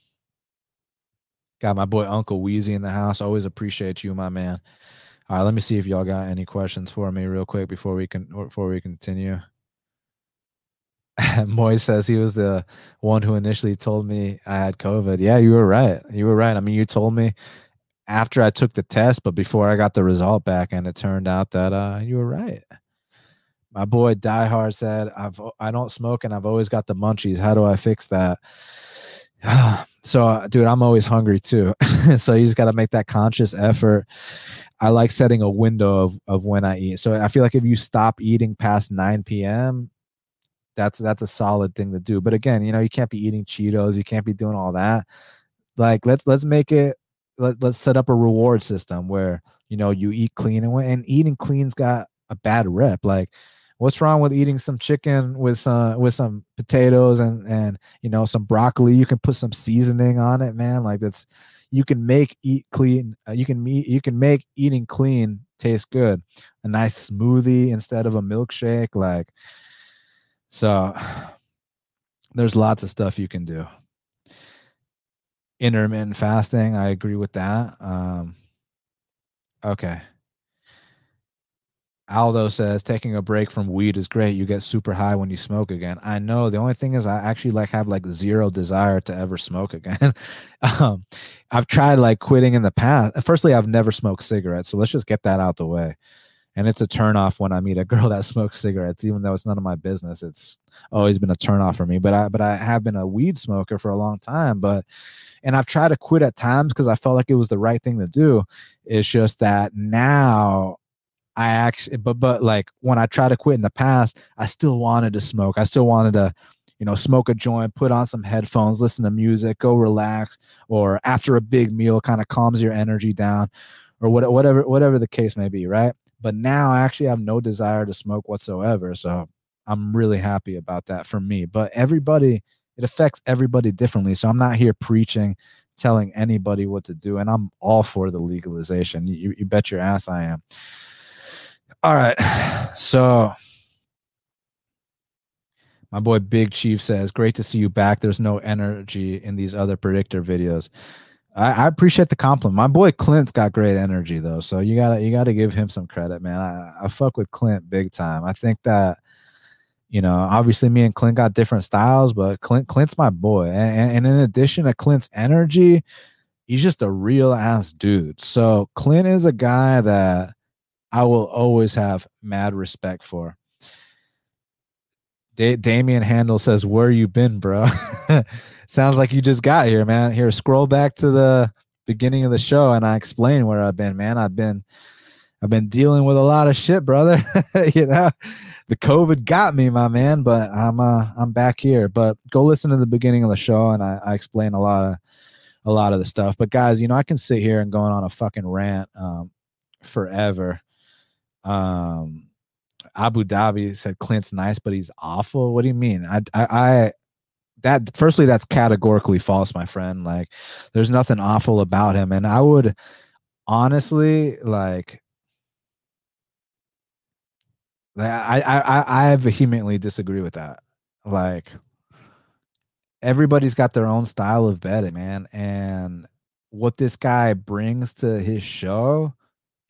got my boy Uncle Wheezy in the house. Always appreciate you, my man. All right, let me see if y'all got any questions for me real quick before we can before we continue. Moy says he was the one who initially told me I had COVID. Yeah, you were right. You were right. I mean, you told me after I took the test, but before I got the result back, and it turned out that uh, you were right. My boy Die Hard said, "I've I don't smoke and I've always got the munchies. How do I fix that?" so, uh, dude, I'm always hungry too. so you just got to make that conscious effort. I like setting a window of of when I eat. So I feel like if you stop eating past 9 p.m., that's that's a solid thing to do. But again, you know, you can't be eating Cheetos. You can't be doing all that. Like let's let's make it let, let's set up a reward system where you know you eat clean and and eating clean's got a bad rep like what's wrong with eating some chicken with some with some potatoes and and you know some broccoli? You can put some seasoning on it man like that's you can make eat clean uh, you can meet you can make eating clean taste good. A nice smoothie instead of a milkshake like so there's lots of stuff you can do intermittent fasting. I agree with that. Um, okay. Aldo says taking a break from weed is great. You get super high when you smoke again. I know. The only thing is, I actually like have like zero desire to ever smoke again. um, I've tried like quitting in the past. Firstly, I've never smoked cigarettes, so let's just get that out the way. And it's a turnoff when I meet a girl that smokes cigarettes, even though it's none of my business. It's always been a turnoff for me. But I, but I have been a weed smoker for a long time. But and I've tried to quit at times because I felt like it was the right thing to do. It's just that now I actually, eh, but but like when I tried to quit in the past, I still wanted to smoke. I still wanted to, you know, smoke a joint, put on some headphones, listen to music, go relax, or after a big meal, kind of calms your energy down, or what, whatever whatever the case may be, right? But now I actually have no desire to smoke whatsoever, so I'm really happy about that for me. But everybody, it affects everybody differently. So I'm not here preaching, telling anybody what to do, and I'm all for the legalization. You, you bet your ass I am. All right. So my boy Big Chief says, Great to see you back. There's no energy in these other predictor videos. I, I, appreciate the compliment. My boy Clint's got great energy though. So you gotta you gotta give him some credit, man. I, I fuck with Clint big time. I think that you know, obviously me and Clint got different styles, but Clint Clint's my boy. And, and in addition to Clint's energy, he's just a real ass dude. So Clint is a guy that I will always have mad respect for. Da- Damian Handel says, "Where you been, bro?" Sounds like you just got here, man. Here, scroll back to the beginning of the show, and I explain where I've been, man. I've been, I've been dealing with a lot of shit, brother. you know, the COVID got me, my man. But I'm, uh, I'm back here. But go listen to the beginning of the show, and I, I explain a lot of, a lot of the stuff. But guys, you know, I can sit here and going on a fucking rant um, forever um, Abu Dhabi said Clint's nice, but he's awful. What do you mean? I, I, I, that firstly, that's categorically false, my friend. Like, there's nothing awful about him, and I would honestly like. I, I I vehemently disagree with that. Like, everybody's got their own style of betting, man, and what this guy brings to his show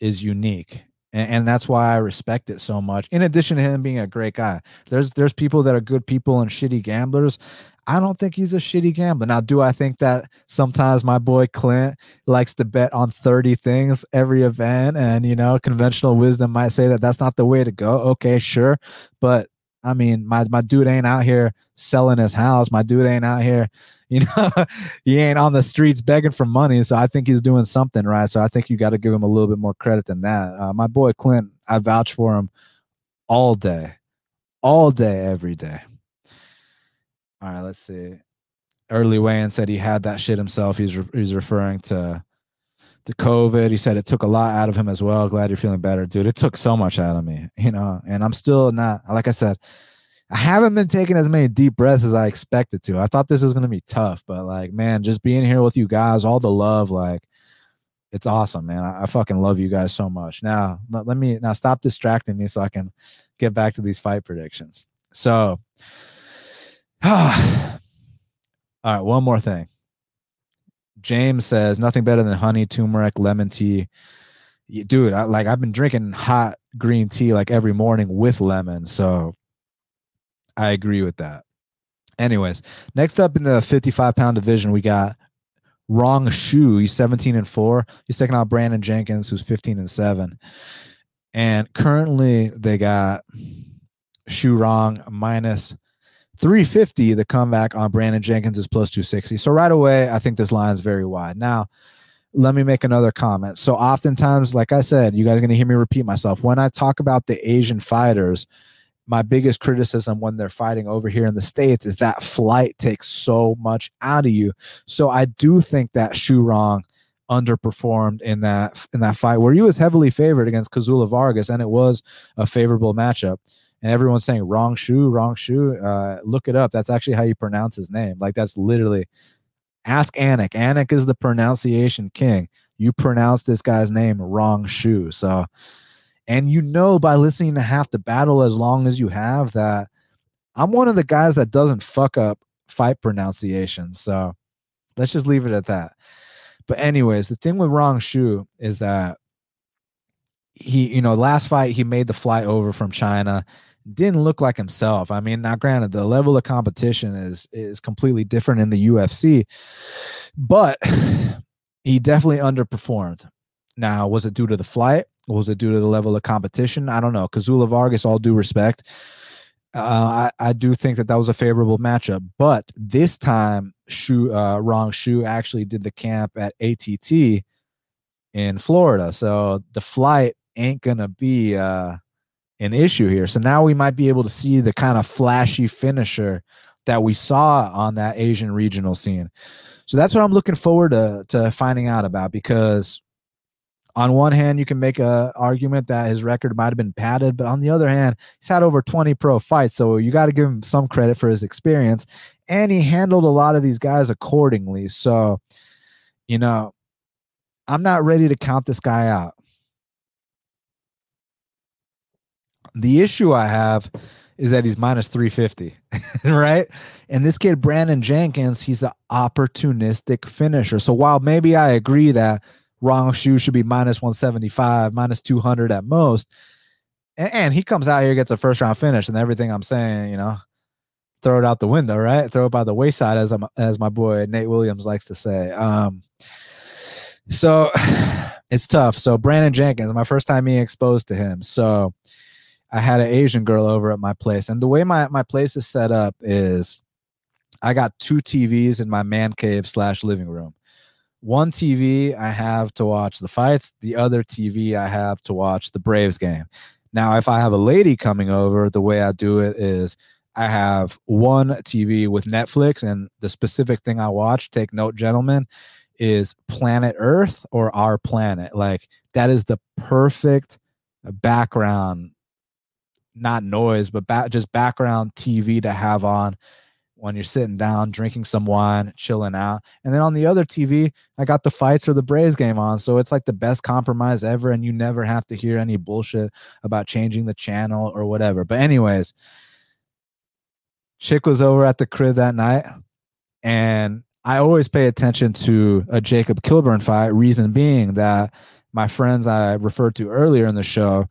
is unique and, and, that's why I respect it so much. In addition to him being a great guy, there's there's people that are good people and shitty gamblers. I don't think he's a shitty gambler. Now, do I think that sometimes my boy Clint likes to bet on 30 things every event? And, you know, conventional wisdom might say that that's not the way to go. Okay, sure. But I mean, my, my dude ain't out here selling his house. My dude ain't out here, you know, he ain't on the streets begging for money. So I think he's doing something right. So I think you got to give him a little bit more credit than that. Uh, my boy Clint, I vouch for him all day, all day, every day. All right, let's see. Early Wayne said he had that shit himself. He's re- he's referring to to COVID. He said it took a lot out of him as well. Glad you're feeling better, dude. It took so much out of me, you know, and I'm still not, like I said, I haven't been taking as many deep breaths as I expected to. I thought this was to be tough, but like, man, just being here with you guys, all the love, like, it's awesome, man. I, I fucking love you guys so much. Now, let, let me now stop distracting me so I can get back to these fight predictions. So, all right, one more thing. James says nothing better than honey, turmeric, lemon tea. Dude, I, like I've been drinking hot green tea like every morning with lemon, so I agree with that. Anyways, next up in the 55 pound division, we got Rong Zhu. He's 17 and 4. He's taking out Brandon Jenkins, who's 15 and 7. And currently they got Zhu Rong minus 350, the comeback on Brandon Jenkins is plus 260. So right away, I think this line is very wide. Now, let me make another comment. So oftentimes, like I said, you guys are going to hear me repeat myself. When I talk about the Asian fighters, my biggest criticism when they're fighting over here in the States is that flight takes so much out of you. So I do think that Zhu Rong underperformed in that in that fight where he was heavily favored against Kazula Vargas, and it was a favorable matchup and everyone's saying wrong shoe, wrong shoe. Uh, look it up. That's actually how you pronounce his name. Like that's literally. Ask Anik. Anik is the pronunciation king. You pronounce this guy's name wrong shoe. So, and you know by listening to half the battle as long as you have that I'm one of the guys that doesn't fuck up fight pronunciation. So let's just leave it at that. But anyways, the thing with wrong shoe is that he, you know, last fight he made the flight over from China. Didn't look like himself. I mean, now granted, the level of competition is is completely different in the UFC, but he definitely underperformed. Now, was it due to the flight? Was it due to the level of competition? I don't know. Kazula Vargas, all due respect, uh, I, I do think that that was a favorable matchup. But this time, Zhu uh, Zhu actually did the camp at ATT in Florida, so the flight ain't gonna be uh, an issue here. So now we might be able to see the kind of flashy finisher that we saw on that Asian regional scene. So that's what I'm looking forward to to finding out about because on one hand, you can make a argument that his record might have been padded, but on the other hand, he's had over 20 pro fights, so you got to give him some credit for his experience. And he handled a lot of these guys accordingly. So, you know, I'm not ready to count this guy out. The issue I have is that he's minus 350, right? And this kid, Brandon Jenkins, he's an opportunistic finisher. So while maybe I agree that wrong shoe should be minus 175, minus 200 at most. And, and, he comes out here, gets a first round finish, and everything I'm saying, you know, throw it out the window, right? Throw it by the wayside, as I'm, as my boy Nate Williams likes to say. Um, so it's tough. So Brandon Jenkins, my first time being exposed to him. So I had an Asian girl over at my place, and the way my my place is set up is, I got two TVs in my man cave slash living room one TV I have to watch the fights, the other TV I have to watch the Braves game. Now, if I have a lady coming over, the way I do it is I have one TV with Netflix, and the specific thing I watch, take note, gentlemen, is Planet Earth or Our Planet. Like, that is the perfect background, not noise, but ba- just background TV to have on when you're sitting down, drinking some wine, chilling out. And then on the other TV, I got the fights or the Braves game on. So it's like the best compromise ever. And you never have to hear any bullshit about changing the channel or whatever. But, anyways, Chick was over at the crib that night. And I always pay attention to a Jacob Kilburn fight, reason being that my friends I referred to earlier in the show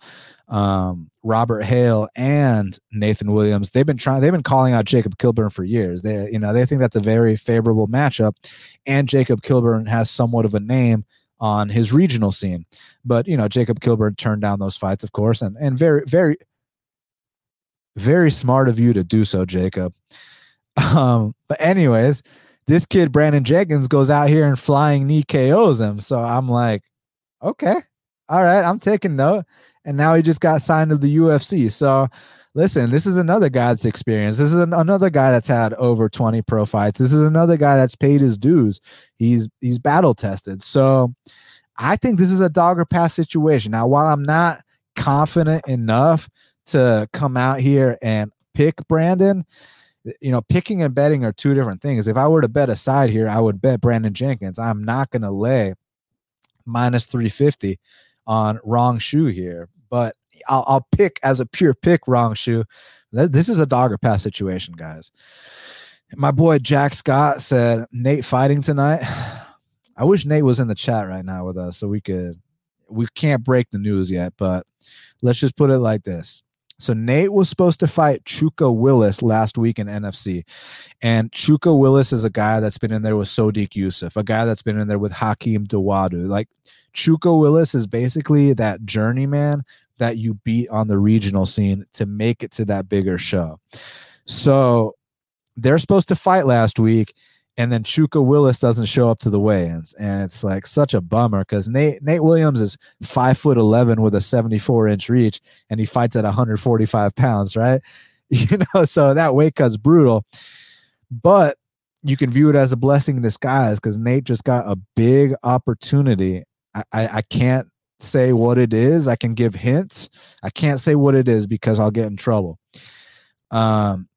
um, Robert Hale and Nathan Williams. They've been trying. They've been calling out Jacob Kilburn for years. They, you know, they think that's a very favorable matchup, and Jacob Kilburn has somewhat of a name on his regional scene. But you know, Jacob Kilburn turned down those fights, of course, and and very, very, very smart of you to do so, Jacob. Um, but anyways, this kid Brandon Jenkins goes out here and flying knee KOs him. So I'm like, okay, all right, I'm taking note and now he just got signed to the UFC. So listen, this is another guy that's experienced. This is an, another guy that's had over 20 pro fights. This is another guy that's paid his dues. He's he's battle tested. So I think this is a dog or pass situation. Now, while I'm not confident enough to come out here and pick Brandon, you know, picking and betting are two different things. If I were to bet a side here, I would bet Brandon Jenkins. I'm not going to lay minus 350 on wrong shoe here but I'll, I'll pick as a pure pick Rong Zhu. This is a dog or pass situation, guys. My boy Jack Scott said Nate fighting tonight. I wish Nate was in the chat right now with us so we could. We can't break the news yet, but let's just put it like this. So Nate was supposed to fight Chuka Willis last week in NFC. And Chuka Willis is a guy that's been in there with Sodiq Yusuff, a guy that's been in there with Hakeem Dawodu. Like Chuka Willis is basically that journeyman that you beat on the regional scene to make it to that bigger show. So they're supposed to fight last week and then Chuka Willis doesn't show up to the weigh-ins, and it's like such a bummer because Nate Nate Williams is five foot eleven with a seventy-four inch reach, and he fights at one hundred forty-five pounds, right? You know, so that weight cut's brutal, but you can view it as a blessing in disguise because Nate just got a big opportunity. I, I, I can't say what it is. I can give hints. I can't say what it is because I'll get in trouble. Um,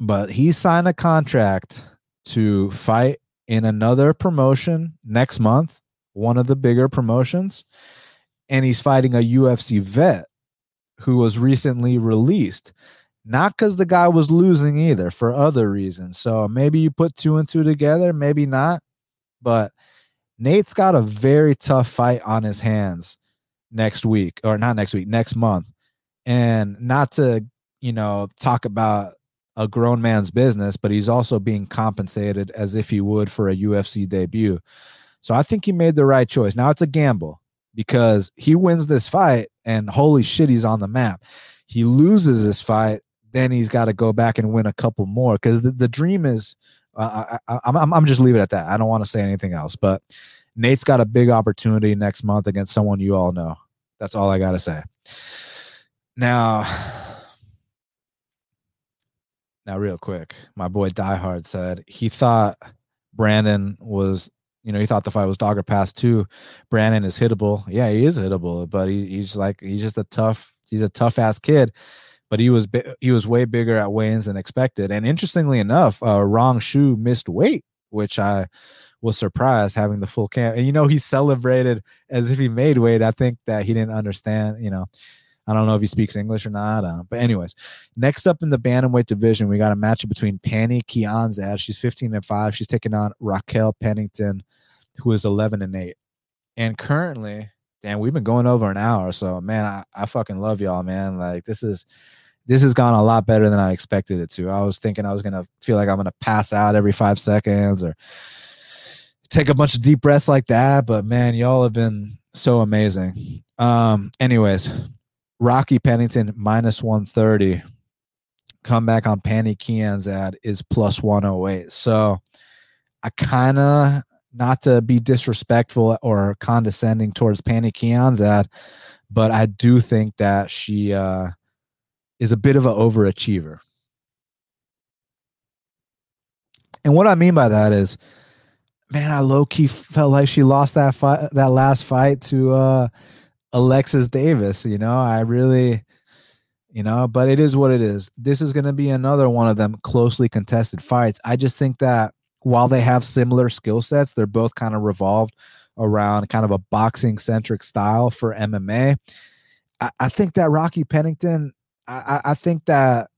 but he signed a contract to fight in another promotion next month, one of the bigger promotions, and he's fighting a UFC vet who was recently released. Not because the guy was losing either, for other reasons. So maybe you put two and two together, maybe not. But Nate's got a very tough fight on his hands next week or not next week, next month. And not to, you know, talk about a grown man's business, but he's also being compensated as if he would for a UFC debut. So I think he made the right choice. Now it's a gamble because he wins this fight and holy shit, he's on the map. He loses this fight, then he's got to go back and win a couple more because the, the dream is. I, I'm, I'm just leave it at that. I don't want to say anything else, but Nate's got a big opportunity next month against someone you all know. That's all I got to say. Now, now, real quick, my boy Diehard said he thought Brandon was, you know, he thought the fight was dog or pass too. Brandon is hittable. Yeah, he is hittable, but he, he's like, he's just a tough, he's a tough ass kid. But he was he was way bigger at weigh-ins than expected. And interestingly enough, uh, Rong Zhu missed weight, which I was surprised having the full camp. And you know, he celebrated as if he made weight. I think that he didn't understand, you know. I don't know if he speaks English or not. Uh, but anyways, next up in the bantamweight division, we got a matchup between Pannie Kianzad. She's 15 and 5. She's taking on Raquel Pennington, who is 11 and 8. And currently, damn, we've been going over an hour. So man, I, I fucking love y'all, man. Like this is this has gone a lot better than I expected it to. I was thinking I was gonna feel like I'm gonna pass out every five seconds or take a bunch of deep breaths like that. But man, y'all have been so amazing. Um, anyways, Rocky Pennington minus 130. Comeback on Pannie Kianzad is plus 108. So I kind of, not to be disrespectful or condescending towards Pannie Kianzad, but I do think that she uh, is a bit of an overachiever. And what I mean by that is, man, I low key felt like she lost that fight, that last fight to uh, Alexis Davis. You know, I really, you know, but it is what it is. This is going to be another one of them closely contested fights. I just think that while they have similar skill sets, they're both kind of revolved around kind of a boxing centric style for MMA. I, I, think that Rocky Pennington, I, I think that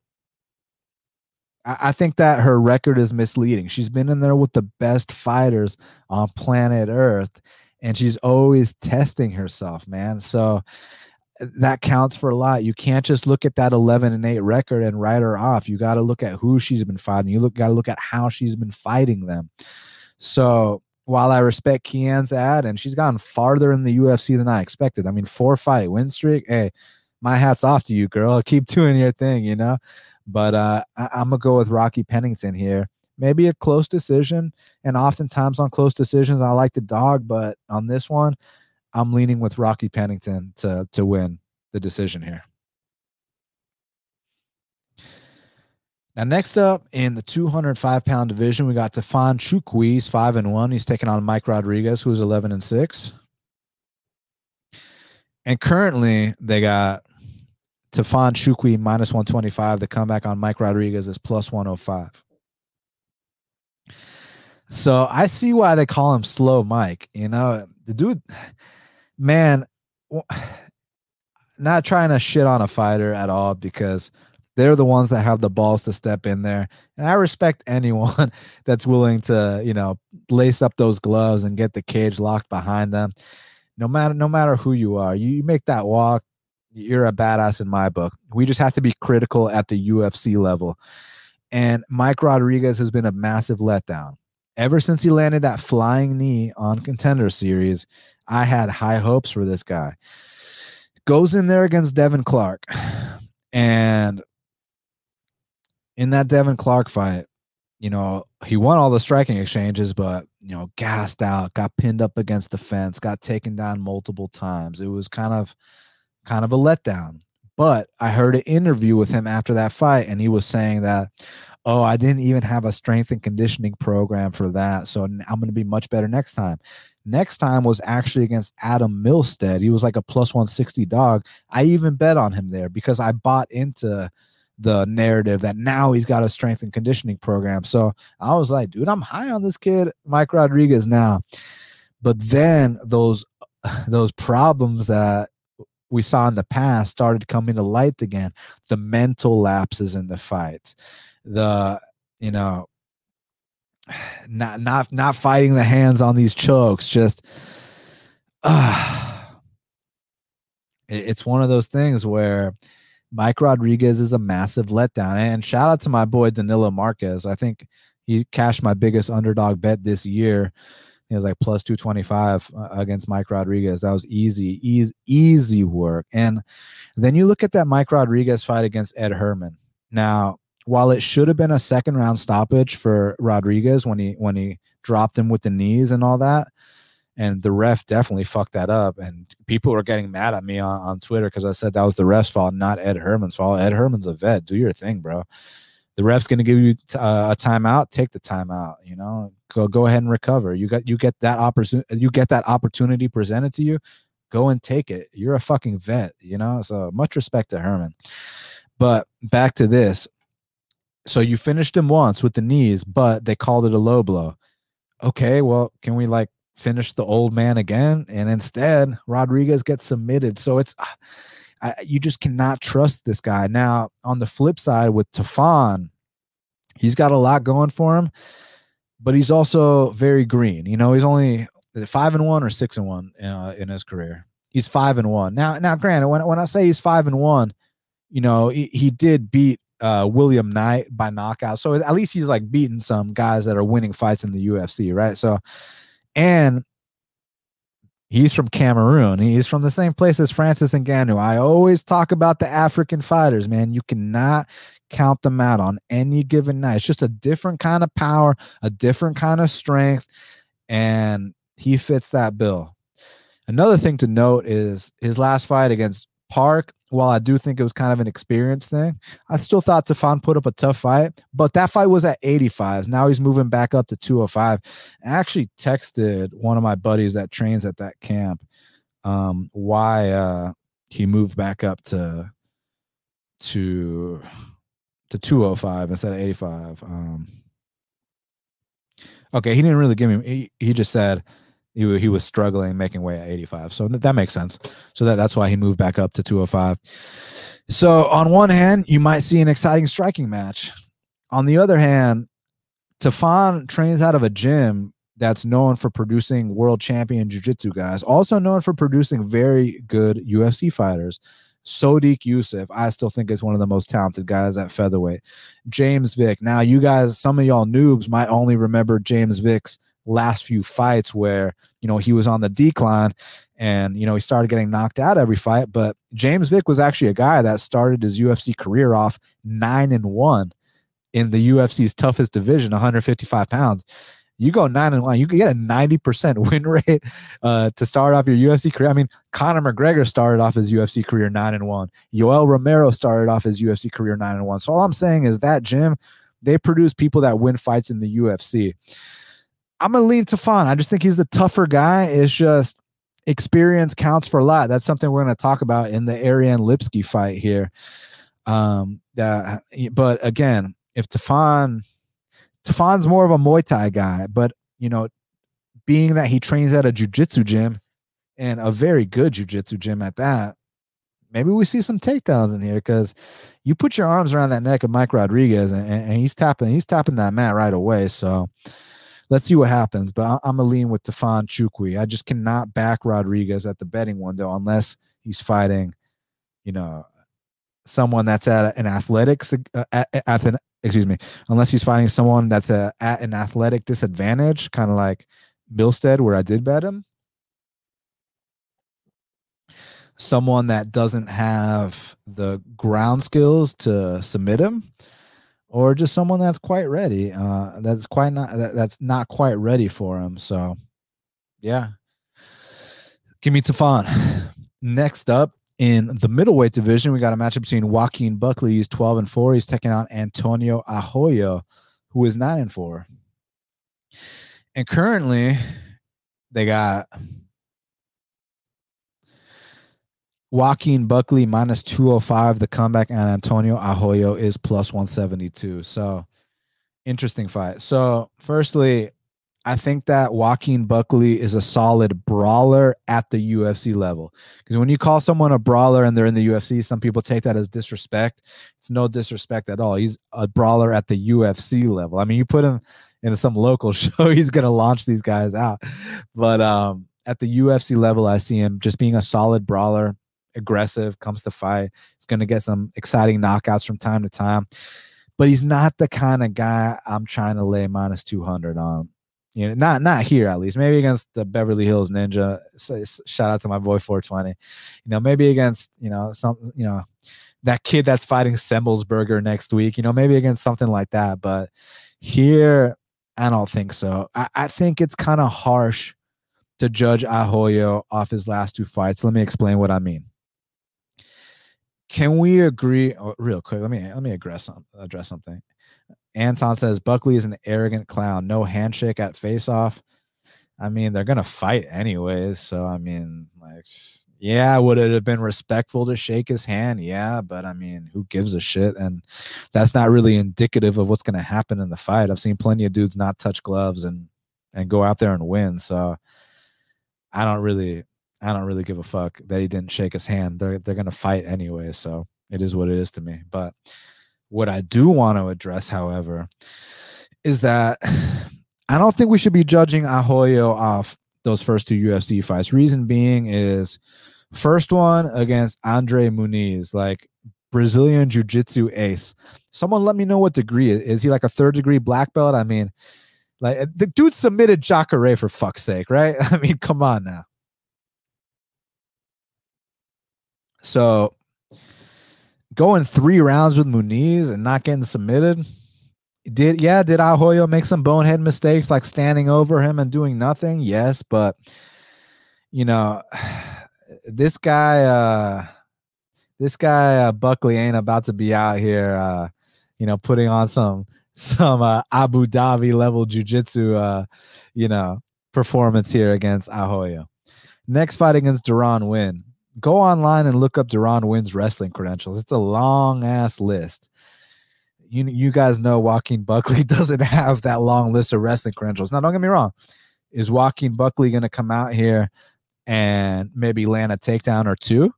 I think that her record is misleading. She's been in there with the best fighters on planet Earth, and she's always testing herself, man. So that counts for a lot. You can't just look at that 11 and 8 record and write her off. You got to look at who she's been fighting. You look got to look at how she's been fighting them. So while I respect Kianzad and she's gotten farther in the UFC than I expected. I mean, four fight win streak. Hey, my hat's off to you, girl. Keep doing your thing, you know. But uh, I, I'm gonna go with Rocky Pennington here maybe a close decision. And oftentimes on close decisions, I like the dog, but on this one, I'm leaning with Rocky Pennington to to win the decision here. Now, next up in the 205 pound division, we got Tafon Nchukwi. He's five and one. He's taking on Mike Rodriguez, who's 11 and six. And currently, they got Tafon Nchukwi minus 125. The comeback on Mike Rodriguez is plus 105. So I see why they call him Slow Mike. You know, the dude, man, not trying to shit on a fighter at all because they're the ones that have the balls to step in there. And I respect anyone that's willing to, you know, lace up those gloves and get the cage locked behind them. No matter no matter who you are, you, you make that walk, you're a badass in my book. We just have to be critical at the UFC level. And Mike Rodriguez has been a massive letdown ever since he landed that flying knee on contender series, I had high hopes for this guy. Goes in there against Devin Clark. And in that Devin Clark fight, you know, he won all the striking exchanges, but, you know, gassed out, got pinned up against the fence, got taken down multiple times. It was kind of, kind of a letdown. But I heard an interview with him after that fight, and he was saying that, oh, I didn't even have a strength and conditioning program for that. So I'm going to be much better next time. Next time was actually against Adam Milstead. He was like a plus 160 dog. I even bet on him there because I bought into the narrative that now he's got a strength and conditioning program. So I was like, dude, I'm high on this kid, Mike Rodriguez now. But then those those problems that we saw in the past started coming to light again. The mental lapses in the fights, the you know not not not fighting the hands on these chokes just uh, it's one of those things where Mike Rodriguez is a massive letdown. And shout out to my boy Danilo Marques I think he cashed my biggest underdog bet this year. He was like plus 225 uh, against Mike Rodriguez. That was easy, easy, easy work. And then you look at that Mike Rodriguez fight against Ed Herman. Now, while it should have been a second round stoppage for Rodriguez when he when he dropped him with the knees and all that, and the ref definitely fucked that up. And people were getting mad at me on, on Twitter because I said that was the ref's fault, not Ed Herman's fault. Ed Herman's a vet. Do your thing, bro. The ref's going to give you t- uh, a timeout. Take the timeout. You know, go go ahead and recover. You got you get that opportunity. You get that opportunity presented to you. Go and take it. You're a fucking vet. You know. So much respect to Herman. But back to this. So you finished him once with the knees, but they called it a low blow. Okay, well, can we like finish the old man again. And instead, Rodriguez gets submitted. So it's, I, you just cannot trust this guy. Now, on the flip side with Tafon, he's got a lot going for him, but he's also very green. You know, he's only five and one or six and one uh, in his career. He's five and one. Now, now, granted, when, when I say he's five and one, you know, he, he did beat uh, William Knight by knockout. So at least he's like beating some guys that are winning fights in the UFC, right? So and he's from Cameroon. He's from the same place as Francis Ngannou. I always talk about the African fighters, man. You cannot count them out on any given night. It's just a different kind of power, a different kind of strength, and he fits that bill. Another thing to note is his last fight against Park, while I do think it was kind of an experience thing, I still thought Tafon put up a tough fight, but that fight was at 85s. Now he's moving back up to 205. I actually texted one of my buddies that trains at that camp um, why uh, he moved back up to to to 205 instead of 85. Um, okay, he didn't really give me. He, he just said he, he was struggling making weight at 85 so that, that makes sense. So that that's why he moved back up to 205 so on one hand you might see an exciting striking match. On the other hand Tafon trains out of a gym that's known for producing world champion jiu-jitsu guys also known for producing very good UFC fighters. Sodiq Yusuff, I still think is one of the most talented guys at featherweight. James Vick. Now, you guys, some of y'all noobs might only remember James Vick's last few fights where you know he was on the decline and you know he started getting knocked out every fight but James Vick was actually a guy that started his UFC career off 9 and 1 in the UFC's toughest division 155 pounds. You go 9 and 1 you can get a 90% win rate uh, to start off your UFC career. I mean Conor McGregor started off his UFC career 9 and 1 Yoel Romero started off his UFC career 9 and 1 so all I'm saying is that gym they produce people that win fights in the UFC I'm gonna lean Tafon. I just think he's the tougher guy. It's just experience counts for a lot. That's something we're gonna talk about in the Ariane Lipsky fight here. Um, that, but again, if Tafon, Tafon's more of a Muay Thai guy, but you know, being that he trains at a jujitsu gym and a very good jujitsu gym at that, maybe we see some takedowns in here because you put your arms around that neck of Mike Rodriguez and, and he's tapping, he's tapping that mat right away. So let's see what happens. But I'm a lean with Tafon Nchukwi. I just cannot back Rodriguez at the betting window unless he's fighting, you know, someone that's at an athletics uh, at, at an, excuse me, unless he's fighting someone that's a, at an athletic disadvantage, kind of like Milstead, where I did bet him. Someone that doesn't have the ground skills to submit him or just someone that's quite ready. Uh, that's quite not that, that's not quite ready for him. So, yeah, give me Tafon. Next up in the middleweight division, we got a matchup between Joaquin Buckley. He's twelve and four. He's taking on Antonio Arroyo, who is nine and four. And currently, they got Joaquin Buckley minus 205. The comeback and Antonio Arroyo is plus 172. So interesting fight. So, firstly, I think that Joaquin Buckley is a solid brawler at the UFC level. Because when you call someone a brawler and they're in the UFC, some people take that as disrespect. It's no disrespect at all. He's a brawler at the UFC level. I mean, you put him in some local show, he's going to launch these guys out. But um, at the UFC level, I see him just being a solid brawler aggressive, comes to fight. He's going to get some exciting knockouts from time to time, but he's not the kind of guy I'm trying to lay minus 200 on. You know, not not here at least. Maybe against the Beverly Hills Ninja. Shout out to my boy 420. You know, maybe against you know some you know that kid that's fighting Semelsberger next week. You know, maybe against something like that. But here, I don't think so. I, I think it's kind of harsh to judge Ahoyo off his last two fights. Let me explain what I mean. Can we agree oh, real quick? Let me let me address address something. Anton says Buckley is an arrogant clown. No handshake at face off. I mean, they're gonna fight anyways. So I mean, like, yeah, would it have been respectful to shake his hand? Yeah, but I mean, who gives a shit? And that's not really indicative of what's gonna happen in the fight. I've seen plenty of dudes not touch gloves and and go out there and win. So I don't really I don't really give a fuck that he didn't shake his hand. They're they're gonna fight anyway, so it is what it is to me. But what I do want to address, however, is that I don't think we should be judging Arroyo off those first two UFC fights. Reason being is first one against Andre Muniz, like Brazilian Jiu Jitsu ace. Someone let me know what degree is he like a third degree black belt? I mean, like the dude submitted Jacare for fuck's sake, right? I mean, come on now. So going three rounds with Muniz and not getting submitted. Did yeah, did Ahoyo make some bonehead mistakes like standing over him and doing nothing? Yes, but you know, this guy uh this guy uh, Buckley ain't about to be out here uh you know putting on some some uh, Abu Dhabi level jujitsu, uh, you know, performance here against Ahoyo. Next fight against Deron Winn. Go online and look up Deron Winn's wrestling credentials. It's a long ass list. You you guys know Joaquin Buckley doesn't have that long list of wrestling credentials. Now, don't get me wrong. Is Joaquin Buckley going to come out here and maybe land a takedown or two?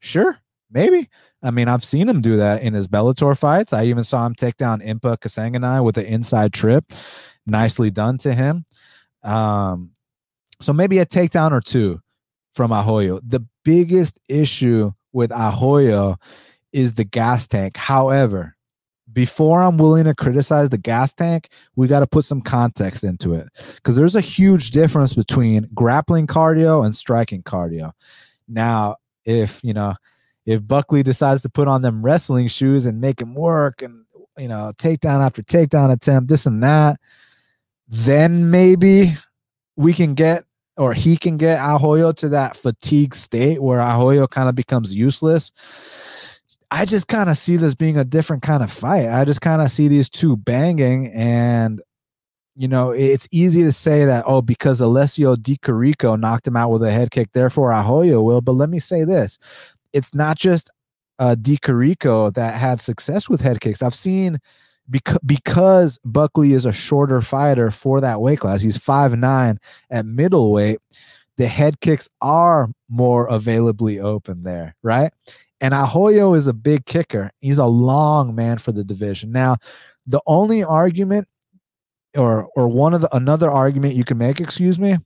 Sure, maybe. I mean, I've seen him do that in his Bellator fights. I even saw him take down Impa Kasanganay with an inside trip. Nicely done to him. Um, so maybe a takedown or two from Arroyo. The biggest issue with Arroyo is the gas tank. However, before I'm willing to criticize the gas tank, we got to put some context into it because there's a huge difference between grappling cardio and striking cardio. Now, if you know, if Buckley decides to put on them wrestling shoes and make him work and you know takedown after takedown attempt, this and that, then maybe we can get or he can get Ahoyo to that fatigue state where Ahoyo kind of becomes useless. I just kind of see this being a different kind of fight. I just kind of see these two banging and you know, it's easy to say that, oh, because Alessio Di Chirico knocked him out with a head kick, therefore Ahoyo will. But let me say this it's not just uh, Di Chirico that had success with head kicks. I've seen because because Buckley is a shorter fighter for that weight class. He's five nine at middleweight. The head kicks are more availably open there, right? And Ahoyo is a big kicker. He's a long man for the division. Now, the only argument or or one of the another argument you can make, excuse me,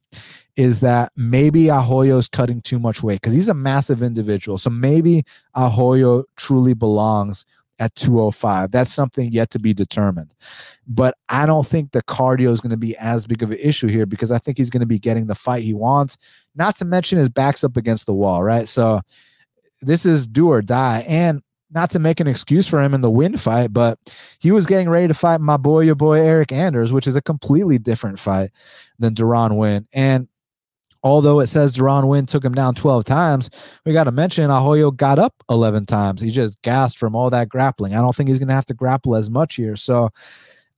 is that maybe Arroyo is cutting too much weight because he's a massive individual. So maybe Ahoyo truly belongs at 205. That's something yet to be determined. But I don't think the cardio is going to be as big of an issue here because I think he's going to be getting the fight he wants. Not to mention his back's up against the wall, right? So this is do or die. And not to make an excuse for him in the Winn fight, but he was getting ready to fight my boy, your boy Eric Anders, which is a completely different fight than Deron Winn. And although it says Deron Winn took him down 12 times, we got to mention Arroyo got up 11 times. He just gassed from all that grappling. I don't think he's going to have to grapple as much here. So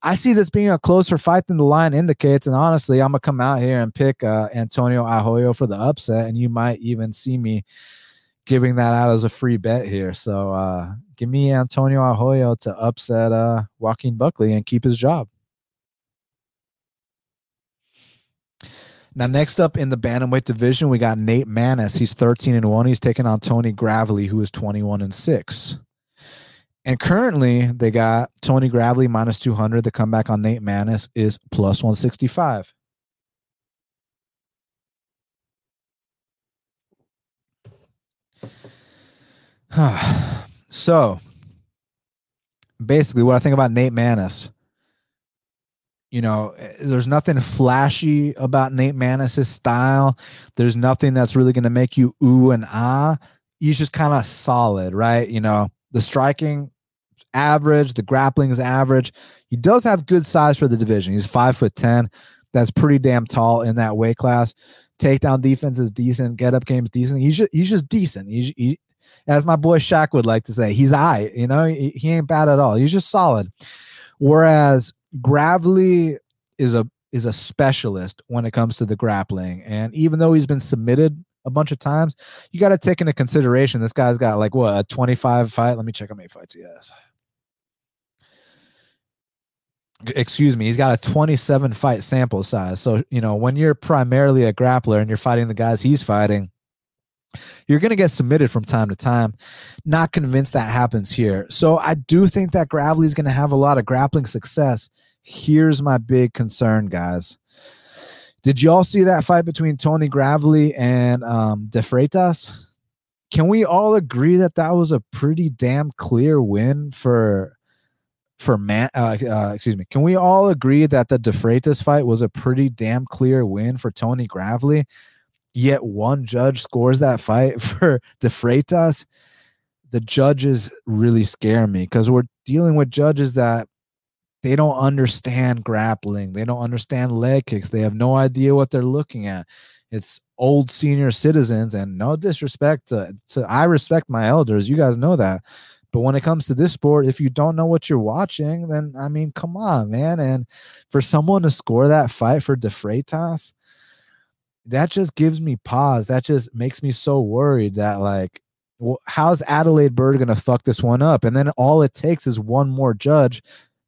I see this being a closer fight than the line indicates. And honestly, I'm going to come out here and pick uh, Antonio Arroyo for the upset. And you might even see me giving that out as a free bet here. So uh, give me Antonio Arroyo to upset uh, Joaquin Buckley and keep his job. Now, next up in the bantamweight division, we got Nate Maness. He's 13 and 1. He's taking on Tony Gravely, who is 21 and 6. And currently, they got Tony Gravely minus 200. The comeback on Nate Maness is plus 165. so basically what I think about Nate Maness. You know, eh, there's nothing flashy about Nate Maness's style. There's nothing that's really going to make you ooh and ah. He's just kind of solid, right? You know, the striking average, the grappling is average. He does have good size for the division. He's five foot ten. That's pretty damn tall in that weight class. Takedown defense is decent. Get up game is decent. He's just he's just decent. He's, he, as my boy Shaq would like to say, he's I. You know, he, he ain't bad at all. He's just solid. Whereas Gravely is a is a specialist when it comes to the grappling, and even though he's been submitted a bunch of times, you got to take into consideration this guy's got like what a 25 fight. Let me check how many fights he has. Excuse me, he's got a 27 fight sample size. So, you know, when you're primarily a grappler and you're fighting the guys he's fighting, you're going to get submitted from time to time. Not convinced that happens here. So I do think that Gravely is going to have a lot of grappling success. Here's my big concern, guys. Did you all see that fight between Tony Gravely and um, De Freitas? Can we all agree that that was a pretty damn clear win for for man? Uh, uh, excuse me. Can we all agree that the De Freitas fight was a pretty damn clear win for Tony Gravely? Yet one judge scores that fight for DeFreitas, The judges really scare me because we're dealing with judges that they don't understand grappling. They don't understand leg kicks. They have no idea what they're looking at. It's old senior citizens, and no disrespect to, to I respect my elders. You guys know that. But when it comes to this sport, if you don't know what you're watching, then I mean, come on, man. And for someone to score that fight for De Freitas, that just gives me pause. That just makes me so worried that like, well, how's Adalaide Byrd gonna fuck this one up? And then all it takes is one more judge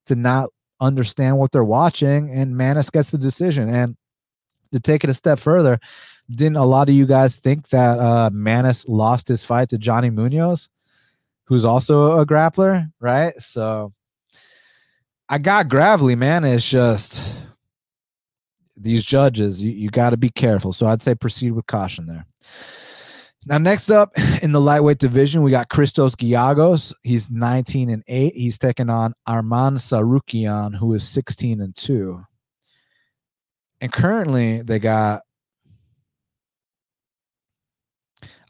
to not understand what they're watching, and Maness gets the decision. And to take it a step further, didn't a lot of you guys think that uh Maness lost his fight to Johnny Munoz, who's also a grappler, right? So I got Gravely, man. It's just these judges, you, you got to be careful. So I'd say proceed with caution there. Now, next up in the lightweight division, we got Christos Giagos. He's 19 and 8. He's taking on Arman Tsarukyan, who is 16 and 2. And currently, they got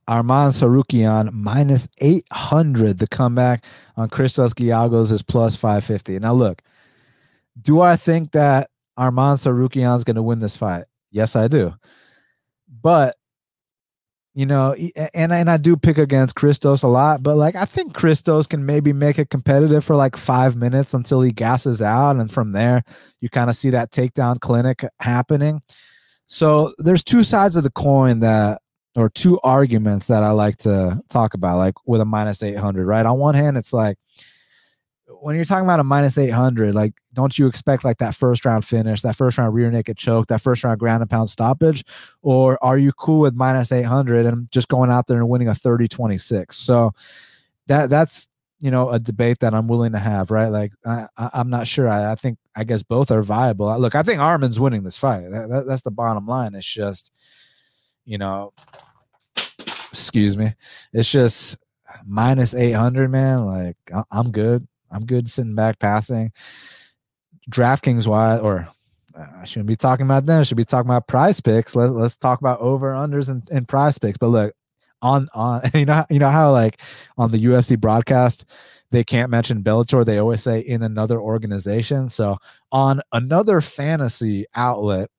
Arman Tsarukyan minus 800. The comeback on Christos Giagos is plus 550. Now, look, do I think that Arman Tsarukyan is going to win this fight. Yes, I do. But you know, and and I do pick against Christos a lot, but like I think Christos can maybe make it competitive for like five minutes until he gasses out, and from there you kind of see that takedown clinic happening. So there's two sides of the coin that, or two arguments that I like to talk about, like with a minus eight hundred. Right on one hand, it's like when you're talking about a minus 800, like, don't you expect like that first round finish, that first round rear naked choke, that first round ground and pound stoppage? Or are you cool with minus 800 and just going out there and winning a 30 26? So that that's, you know, a debate that I'm willing to have, right? Like, I, I, am not sure. I, I, think, I guess both are viable. Look, I think Arman's winning this fight. That, that, that's the bottom line. It's just, you know, excuse me. It's just minus 800, man. Like, I'm good. I'm good sitting back passing. DraftKings wise, or uh, I shouldn't be talking about them. I should be talking about PrizePicks. Let, let's talk about over unders and, and PrizePicks. But look, on on you know you know how like on the UFC broadcast they can't mention Bellator. They always say in another organization. So on another fantasy outlet,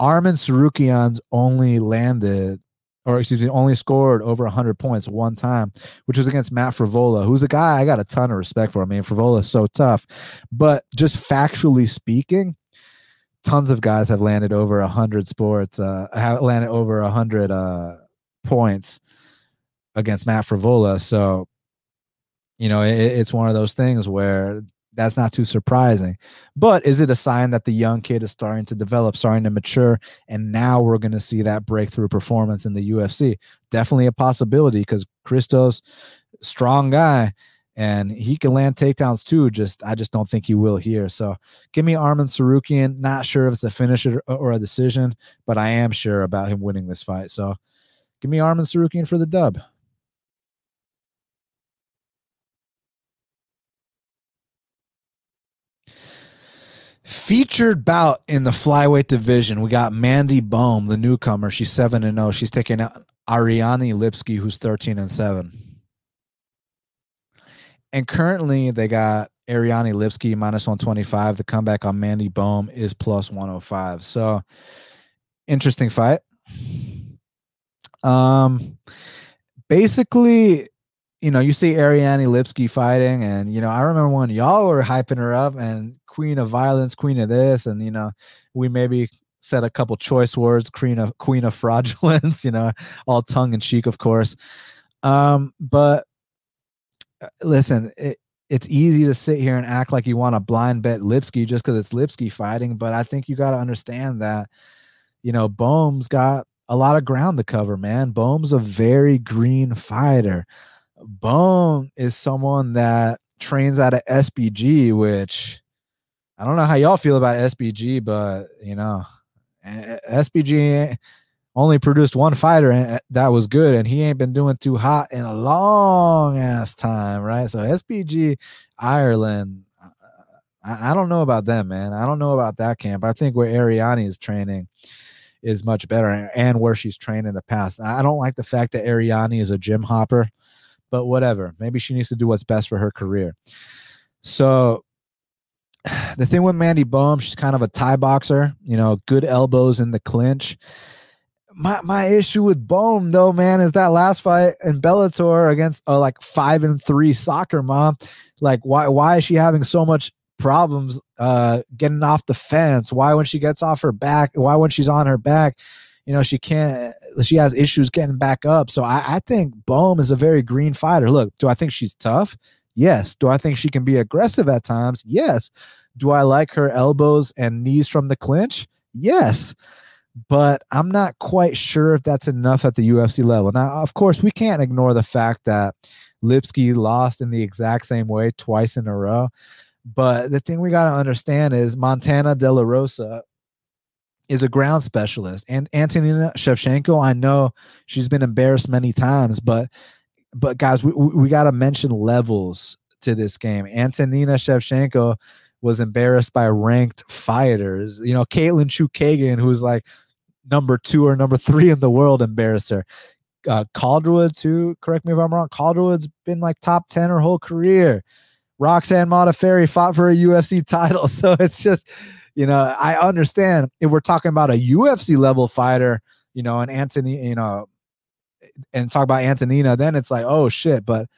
Arman Tsarukyan's only landed or excuse me, only scored over 100 points one time, which was against Matt Frevola, who's a guy I got a ton of respect for. I mean, Frevola is so tough. But just factually speaking, tons of guys have landed over 100 sports, uh, have landed over 100 uh, points against Matt Frevola. So, you know, it, it's one of those things where that's not too surprising. But is it a sign that the young kid is starting to develop, starting to mature, and now we're going to see that breakthrough performance in the UFC? Definitely a possibility because Christos, strong guy, and he can land takedowns too. Just I just don't think he will here. So give me Arman Tsarukyan. Not sure if it's a finish or a decision, but I am sure about him winning this fight. So give me Arman Tsarukyan for the dub. Featured bout in the flyweight division. We got Mandy Bohm, the newcomer. She's 7 and 0. She's taking out Ariane Lipsky, who's 13 and 7. And currently they got Ariane Lipsky minus 125. The comeback on Mandy Bohm is plus 105. So interesting fight. Um basically, you know, you see Ariane Lipsky fighting, and you know, I remember when y'all were hyping her up and Queen of Violence, Queen of this, and you know, we maybe said a couple choice words, Queen of Queen of Fraudulence, you know, all tongue in cheek, of course. Um, but uh, listen, it, it's easy to sit here and act like you want to blind bet Lipsky just because it's Lipsky fighting, but I think you got to understand that, you know, Bohm's got a lot of ground to cover, man. Bohm's a very green fighter. Bohm is someone that trains out of SBG, which I don't know how y'all feel about SBG, but you know, SBG only produced one fighter uh, that was good, and he ain't been doing too hot in a long ass time, right? So SBG Ireland, uh, I, I don't know about them, man. I don't know about that camp. I think where Ariane is training is much better, and where she's trained in the past. I don't like the fact that Ariane is a gym hopper but whatever. Maybe she needs to do what's best for her career. So the thing with Mandy Bohm, she's kind of a Thai boxer, you know, good elbows in the clinch. My my issue with Bohm though, man, is that last fight in Bellator against a like five and three soccer mom. Like, why why is she having so much problems uh getting off the fence? Why when she gets off her back, why when she's on her back, you know she can't she has issues getting back up. So i, I think bohm is a very green fighter. Look do i think she's tough? Yes. Do i think she can be aggressive at times? Yes. Do i like her elbows and knees from the clinch? Yes. But i'm not quite sure if that's enough at the ufc level. Now of course we can't ignore the fact that lipsky lost in the exact same way twice in a row. But the thing we got to understand is montana de la rosa is a ground specialist. And Antonina Shevchenko, I know she's been embarrassed many times, but but guys, we, we got to mention levels to this game. Antonina Shevchenko was embarrassed by ranked fighters. You know, Katlyn Chookagian, who's like number two or number three in the world, embarrassed her. Uh, Calderwood, too. Correct me if I'm wrong. Calderwood's been like top 10 her whole career. Roxanne Modafferi fought for a UFC title. So it's just, you know, I understand if we're talking about a UFC level fighter, you know, and Anthony, you know, and talk about Antonina, then it's like, oh shit. But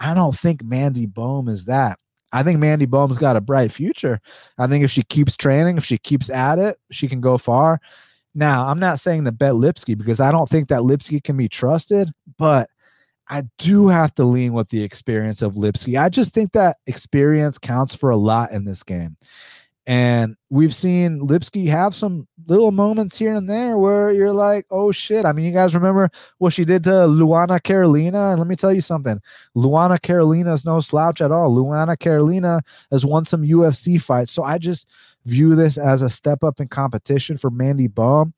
I don't think Mandy Bohm is that. I think Mandy Bohm's got a bright future. I think if she keeps training, if she keeps at it, she can go far. Now, I'm not saying to bet Lipsky because I don't think that Lipsky can be trusted, but I do have to lean with the experience of Lipsky. I just think that experience counts for a lot in this game. And we've seen Lipsky have some little moments here and there where you're like, oh shit. I mean, you guys remember what she did to Luana Carolina? And let me tell you something Luana Carolina is no slouch at all. Luana Carolina has won some UFC fights. So I just view this as a step up in competition for Mandy Bohm.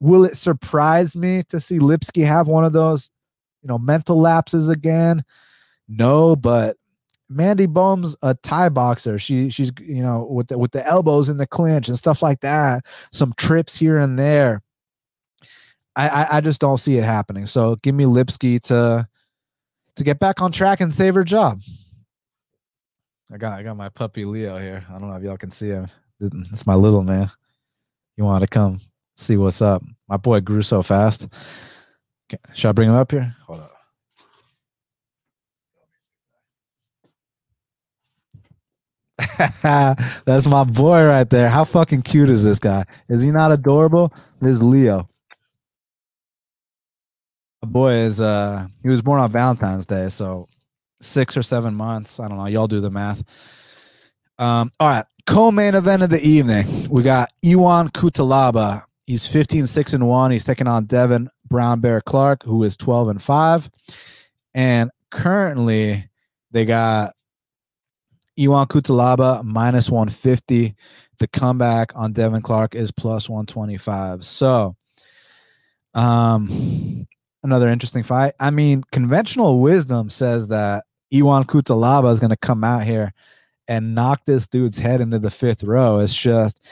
Will it surprise me to see Lipsky have one of those, you know, mental lapses again? No, but Mandy Bohm's a Thai boxer. She she's you know with the with the elbows in the clinch and stuff like that. Some trips here and there. I, I, I just don't see it happening. So give me Lipsky to to get back on track and save her job. I got I got my puppy Leo here. I don't know if y'all can see him. It's my little man. You want to come see what's up? My boy grew so fast. Should I bring him up here? Hold up. That's my boy right there. How fucking cute is this guy? Is he not adorable? This is Leo. My boy is uh he was born on Valentine's Day, so six or seven months. I don't know. Y'all do the math. Um, all right. Co-main event of the evening. We got Ion Cutelaba. He's 15, 6 and 1. He's taking on Devin Brown Bear Clark, who is 12 and 5. And currently they got Ion Cutelaba minus 150. The comeback on Devin Clark is plus 125. So, um, another interesting fight. I mean, conventional wisdom says that Ion Cutelaba is going to come out here and knock this dude's head into the fifth row. It's just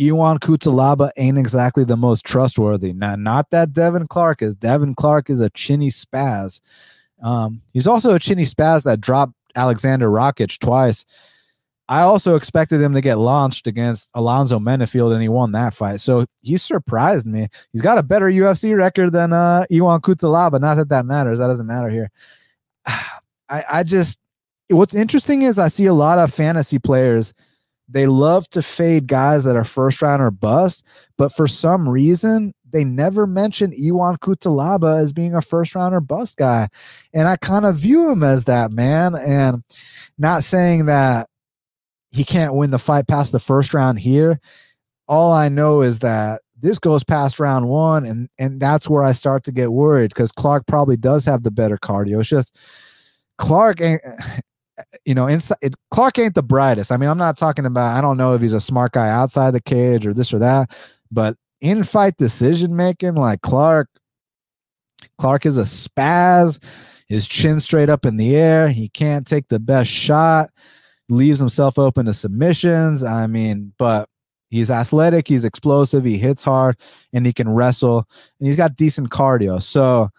Ion Cutelaba ain't exactly the most trustworthy. Now, not that Devin Clark is. Devin Clark is a chinny spaz. Um, he's also a chinny spaz that dropped Alexander Rakic twice. I also expected him to get launched against Alonzo Menifield, and he won that fight. So he surprised me. He's got a better UFC record than uh, Ion Cutelaba. Not that that matters. That doesn't matter here. I, I just, what's interesting is I see a lot of fantasy players. They love to fade guys that are first round or bust, but for some reason, they never mention Ion Cutelaba as being a first rounder bust guy. And I kind of view him as that, man. And not saying that he can't win the fight past the first round here. All I know is that this goes past round one, and and that's where I start to get worried because Clark probably does have the better cardio. It's just Clark ain't, you know, inside it, Clark ain't the brightest. I mean, I'm not talking about. I don't know if he's a smart guy outside the cage or this or that, but in fight decision making, like Clark, Clark is a spaz. His chin straight up in the air. He can't take the best shot leaves himself open to submissions. I mean, but he's athletic, he's explosive, he hits hard, and he can wrestle, and he's got decent cardio. So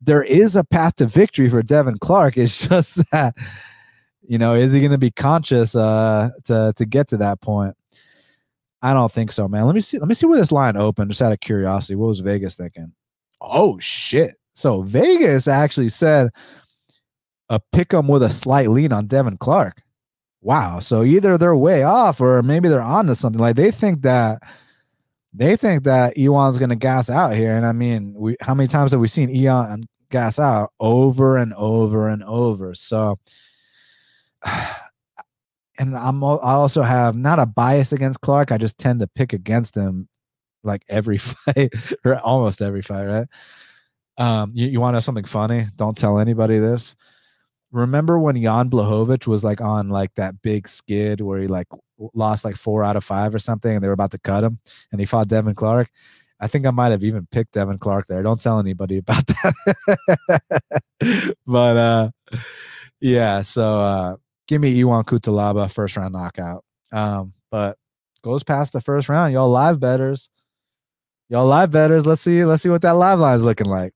there is a path to victory for Devin Clark. It's just that, you know, is he going to be conscious uh, to to get to that point? I don't think so, man. Let me see. Let me see where this line opened. Just out of curiosity, what was Vegas thinking? Oh shit! So Vegas actually said a pick 'em with a slight lean on Devin Clark wow. So either they're way off or maybe they're on to something. Like they think that they think that Ewan's gonna gas out here. And I mean, we how many times have we seen Ewan gas out over and over and over? So and I'm I also have not a bias against Clark. I just tend to pick against him like every fight or almost every fight, right? Um, you, you want to know something funny? Don't tell anybody this remember when Jan Blachowicz was like on like that big skid where he like lost like four out of five or something and they were about to cut him and he fought Devin Clark? I think I might have even picked Devin Clark there. Don't tell anybody about that. but uh yeah, so uh give me Ion Cutelaba first round knockout. Um, but goes past the first round. Y'all live betters. Y'all live betters. Let's see, let's see what that live line is looking like.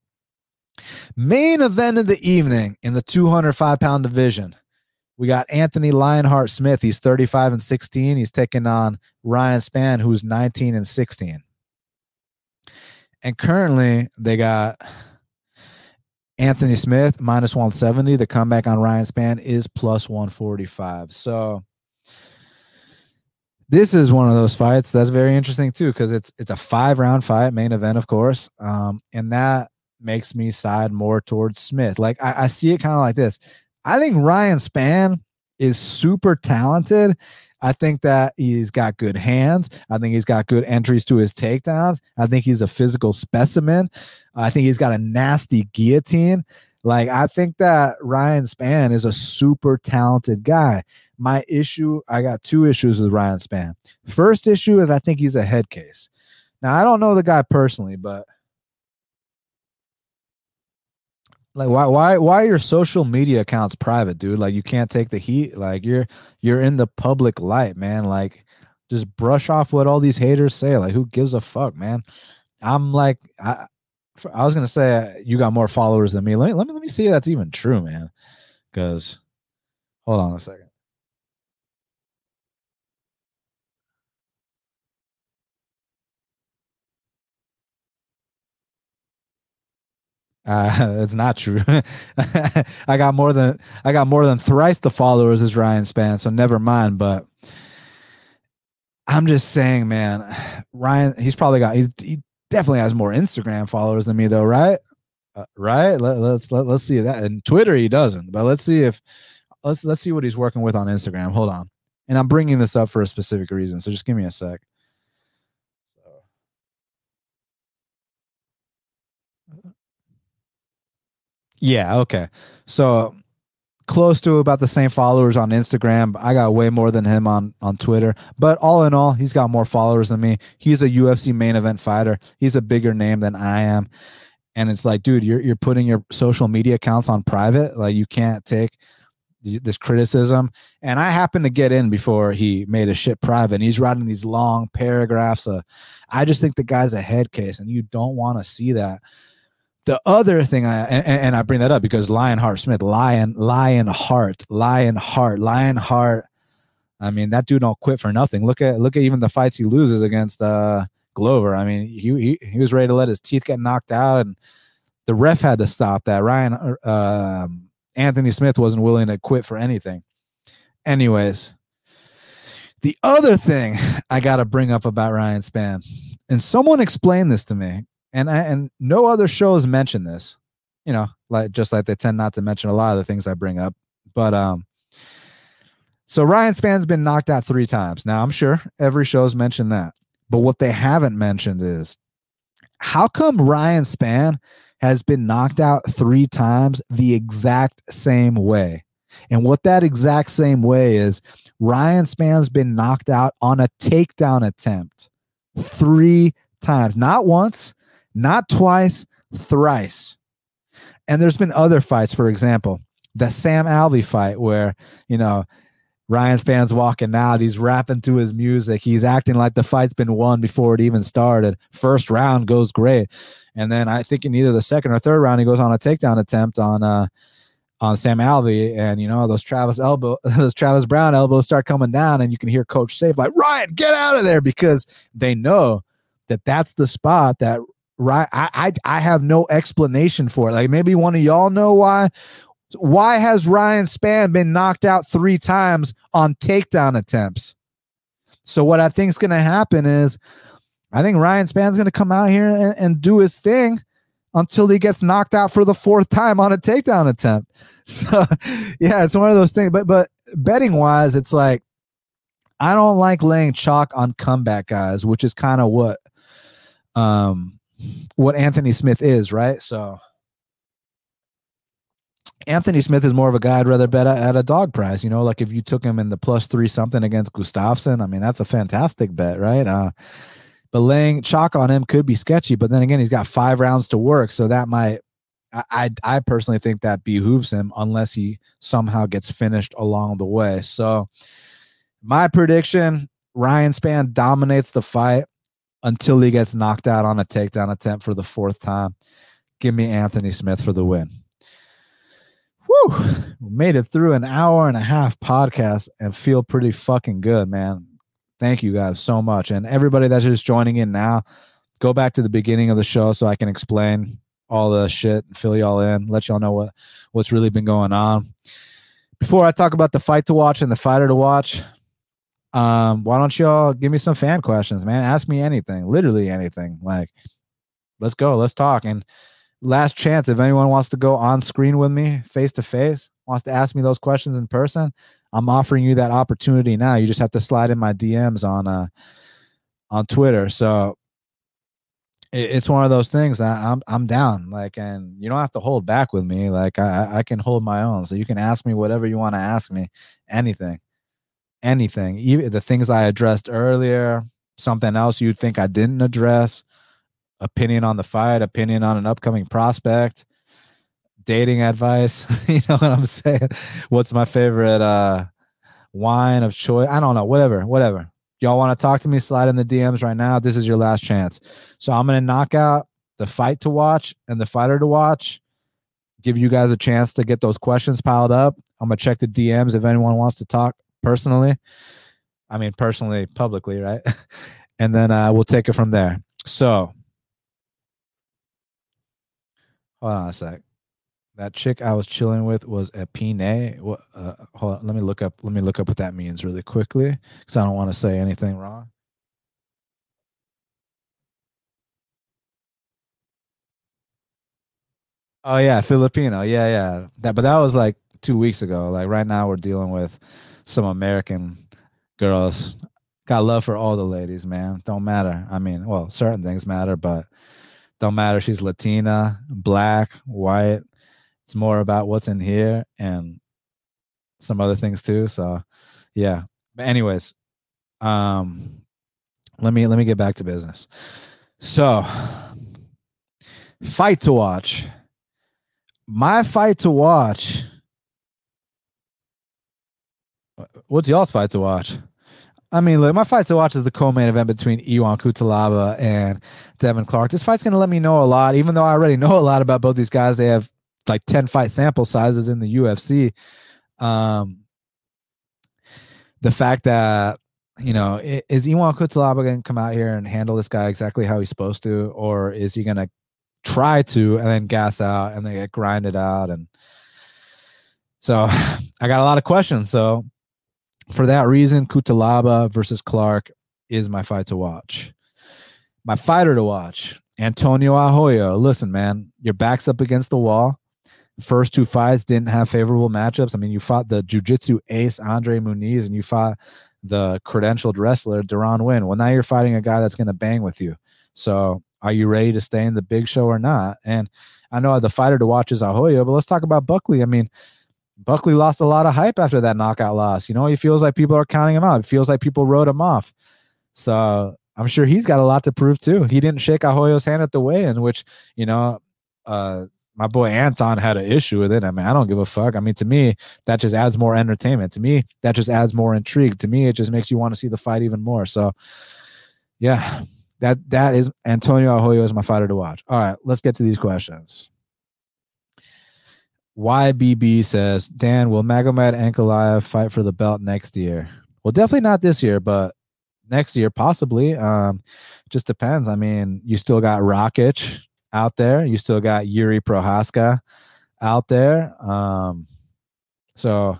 Main event of the evening in the 205 pound division. We got Anthony Lionheart Smith. He's 35 and 16. He's taking on Ryan Spann, who's 19 and 16. And currently, they got Anthony Smith minus 170. The comeback on Ryan Spann is plus 145. So this is one of those fights that's very interesting too because it's it's a five round fight, main event, of course. Um, and that makes me side more towards Smith. Like I, I see it kind of like this. I think Ryan Spann is super talented. I think that he's got good hands. I think he's got good entries to his takedowns. I think he's a physical specimen. I think he's got a nasty guillotine. Like I think that Ryan Spann is a super talented guy. My issue, I got two issues with Ryan Spann. First issue is I think he's a head case. Now I don't know the guy personally, but like why why why are your social media accounts private dude? Like you can't take the heat. Like you're you're in the public light man. Like just brush off what all these haters say. Like who gives a fuck man? I'm like i i was gonna say uh, you got more followers than me. Let me let me, let me see if that's even true man. Because hold on a second Uh, it's not true. I got more than I got more than thrice the followers as Ryan Spann, so never mind. But I'm just saying, man, Ryan, he's probably got he's he definitely has more Instagram followers than me, though, right? Uh, right? Let, let's let, let's see that. And Twitter, he doesn't. But let's see if let's let's see what he's working with on Instagram. Hold on, and I'm bringing this up for a specific reason. So just give me a sec. Yeah, okay. So close to about the same followers on Instagram. I got way more than him on on Twitter. But all in all, he's got more followers than me. He's a UFC main event fighter. He's a bigger name than I am. And it's like, dude, you're you're putting your social media accounts on private. Like you can't take this criticism, and I happened to get in before he made a shit private. And he's writing these long paragraphs. Of, I just think the guy's a head case, and you don't want to see that. The other thing I and, and I bring that up because Lionheart Smith, Lion, Lionheart, Lionheart, Lionheart. I mean, that dude don't quit for nothing. Look at look at even the fights he loses against uh Glover. I mean, he, he he was ready to let his teeth get knocked out, and the ref had to stop that. Ryan uh, Anthony Smith wasn't willing to quit for anything. Anyways, the other thing I got to bring up about Ryan Spann, and someone explained this to me, and I, and no other shows mention this, you know, like just like they tend not to mention a lot of the things I bring up. But um, so Ryan Spann's been knocked out three times. Now I'm sure every show's mentioned that, but what they haven't mentioned is how come Ryan Spann has been knocked out three times the exact same way. And what that exact same way is Ryan Spann's been knocked out on a takedown attempt three times, not once, not twice, thrice. And there's been other fights, for example, the Sam Alvey fight where, you know, Ryan Spann's walking out. He's rapping to his music. He's acting like the fight's been won before it even started. First round goes great. And then I think in either the second or third round, he goes on a takedown attempt on uh on Sam Alvey, and you know those Travis elbow, those Travis Browne elbows start coming down, and you can hear Coach Sayif like Ryan, get out of there because they know that that's the spot that right. I, I I have no explanation for it. Like maybe one of y'all know why. Why has Ryan Spann been knocked out three times on takedown attempts? So what I think is going to happen is I think Ryan Spann's going to come out here and, and, do his thing until he gets knocked out for the fourth time on a takedown attempt. So, yeah, it's one of those things. But but betting wise, it's like I don't like laying chalk on comeback guys, which is kind of what um what Anthony Smith is, right? So Anthony Smith is more of a guy I'd rather bet at a dog price. You know, like if you took him in the plus three something against Gustafsson, I mean that's a fantastic bet, right? Uh, but laying chalk on him could be sketchy. But then again, he's got five rounds to work, so that might. I I personally think that behooves him unless he somehow gets finished along the way. So my prediction: Ryan Spann dominates the fight until he gets knocked out on a takedown attempt for the fourth time. Give me Anthony Smith for the win. Whew, made it through an hour and a half podcast and feel pretty fucking good, man. Thank you guys so much. And everybody that's just joining in now, go back to the beginning of the show so I can explain all the shit and fill y'all in, let y'all know what what's really been going on. Before I talk about the fight to watch and the fighter to watch, um, why don't y'all give me some fan questions, man? Ask me anything, literally anything. Like, let's go, let's talk. And last chance, if anyone wants to go on screen with me, face to face, wants to ask me those questions in person, I'm offering you that opportunity now. You just have to slide in my DMs on uh on Twitter. So it, it's one of those things. I, am I'm, I'm down. Like, and you don't have to hold back with me. Like, I I can hold my own. So you can ask me whatever you want to ask me, anything, anything. Even the things I addressed earlier, something else you'd think I didn't address, opinion on the fight, opinion on an upcoming prospect dating advice. you know what I'm saying? What's my favorite uh wine of choice? I don't know. Whatever, whatever. Y'all want to talk to me? Slide in the DMs right now. This is your last chance. So I'm gonna knock out the fight to watch and the fighter to watch. Give you guys a chance to get those questions piled up. I'm gonna check the DMs if anyone wants to talk personally. I mean, personally, publicly, right? and then uh, we'll take it from there. So, hold on a sec that chick I was chilling with was a pine. What? Uh, hold on, let me look up. Let me look up what that means really quickly, because I don't want to say anything wrong. Oh yeah, Filipino. Yeah, yeah. That, but that was like two weeks ago. Like right now, we're dealing with some American girls. Got love for all the ladies, man. Don't matter. I mean, well, certain things matter, but don't matter. She's Latina, black, white, it's more about what's in here and some other things too. So yeah. But anyways, um let me let me get back to business. So fight to watch. My fight to watch what's y'all's fight to watch? I mean, look, my fight to watch is the co-main event between Ion Cutelaba and Devin Clark. This fight's going to let me know a lot, even though I already know a lot about both these guys. They have like 10 fight sample sizes in the UFC. Um, the fact that you know is Ion Cutelaba going to come out here and handle this guy exactly how he's supposed to, or is he going to try to and then gas out and then get grinded out? And so I got a lot of questions. So for that reason, Cutelaba versus Clark is my fight to watch. My fighter to watch, Antonio Arroyo. Listen, man, your back's up against the wall. First two fights didn't have favorable matchups. I mean, you fought the jiu-jitsu ace Andre Muniz and you fought the credentialed wrestler Deron Winn. Well, now you're fighting a guy that's going to bang with you. So, are you ready to stay in the big show or not? And I know the fighter to watch is Arroyo, but let's talk about Buckley. I mean, Buckley lost a lot of hype after that knockout loss. You know, he feels like people are counting him out. It feels like people wrote him off. So I'm sure he's got a lot to prove too. He didn't shake Arroyo's hand at the weigh-in, which you know, uh, my boy Anton had an issue with it. I mean, I don't give a fuck. I mean, to me, that just adds more entertainment. To me, that just adds more intrigue. To me, it just makes you want to see the fight even more. So, yeah, that that is Antonio Arroyo is my fighter to watch. All right, let's get to these questions. YBB says, Dan, will Magomed Ankalaev fight for the belt next year? Well, definitely not this year, but next year possibly. Um, just depends. I mean, you still got Rakic out there. You still got Yuri Prochazka out there. Um, so,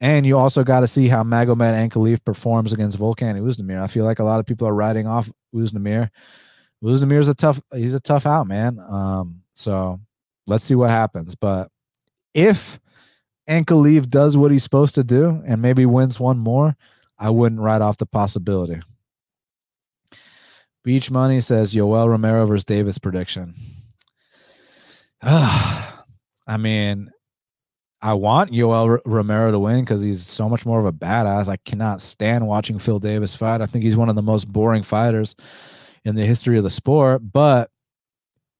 and you also got to see how Magomed Ankalaev performs against Volkan Oezdemir. I feel like a lot of people are writing off Oezdemir. Oezdemir's a tough. He's a tough out man. Um, so let's see what happens. But if Ankalaev does what he's supposed to do and maybe wins one more, I wouldn't write off the possibility. Beach Money says Yoel Romero versus Davis prediction. I mean, I want Yoel R- Romero to win because he's so much more of a badass. I cannot stand watching Phil Davis fight. I think he's one of the most boring fighters in the history of the sport. But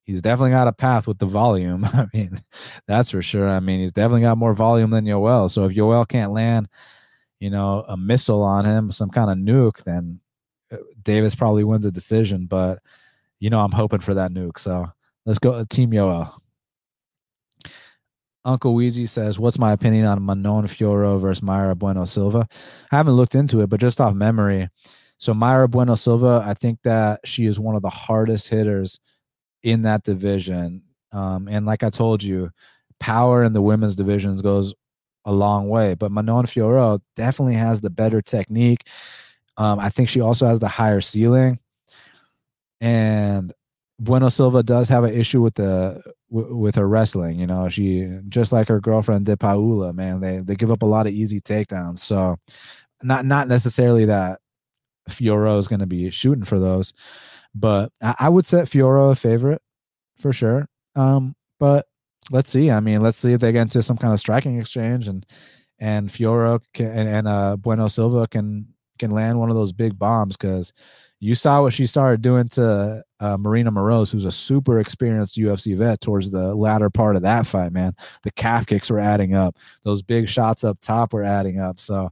he's definitely got a path with the volume. I mean, that's for sure. I mean, he's definitely got more volume than Yoel. So if Yoel can't land, you know, a missile on him, some kind of nuke, then uh, Davis probably wins a decision. But you know, I'm hoping for that nuke. So let's go, uh, Team Yoel. Uncle Weezy says, "What's my opinion on Manon Fiorot versus Mayra Bueno Silva?" I haven't looked into it, but just off memory, so Mayra Bueno Silva, I think that she is one of the hardest hitters in that division. Um, and like I told you, power in the women's divisions goes a long way. But Manon Fiorot definitely has the better technique. Um, I think she also has the higher ceiling. And Bueno Silva does have an issue with the w- with her wrestling. You know, she just like her girlfriend De Paula, man. They they give up a lot of easy takedowns. So not not necessarily that Fiorot is going to be shooting for those, but I, I would set Fiorot a favorite for sure. Um, but let's see. I mean, let's see if they get into some kind of striking exchange and and Fiorot can, and, and uh, Bueno Silva can can land one of those big bombs because you saw what she started doing to uh, Marina Moroz, who's a super experienced UFC vet towards the latter part of that fight, man. The calf kicks were adding up. Those big shots up top were adding up. So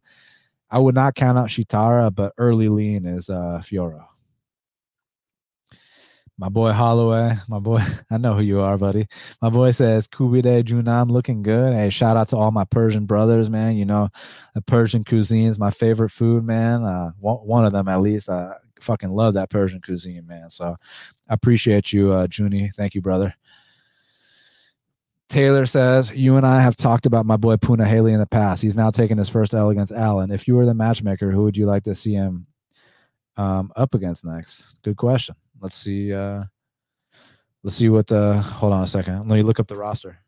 I would not count out Sheetara, but early lean is uh, Fiorot my boy Holloway, my boy, I know who you are, buddy. My boy says Kubide Junam looking good. Hey, shout out to all my Persian brothers, man. You know, the Persian cuisine is my favorite food, man. Uh, one, of them at least. I fucking love that Persian cuisine, man. So I appreciate you, uh, Junie. Thank you, brother. Taylor says, You and I have talked about my boy Punahele in the past. He's now taking his first L against Allen. If you were the matchmaker, who would you like to see him um, up against next? Good question. Let's see. Uh, let's see what the. Hold on a second. Let me look up the roster.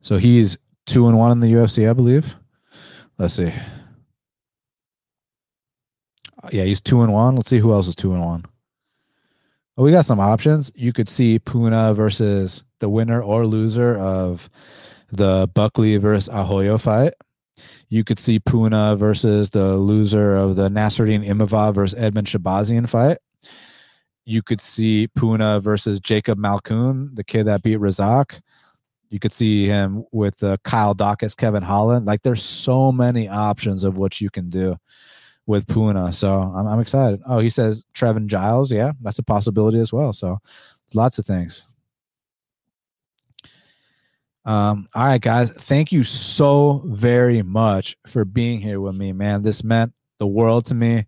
So he's two and one in the UFC, I believe. Let's see. Yeah, he's two and one. Let's see who else is two and one. Well, we got some options. You could see Puna versus the winner or loser of the Buckley versus Arroyo fight. You could see Puna versus the loser of the Nassourdine Imavov versus Edmen Shahbazyan fight. You could see Puna versus Jacob Malkoun, the kid that beat Razak. you could see him with uh, Kyle Daukaus, Kevin Holland. Like there's so many options of what you can do with Puna. So I'm, I'm excited. Oh, he says Trevin Giles. Yeah, that's a possibility as well. So lots of things. Um, all right, guys. Thank you so very much for being here with me, man. This meant the world to me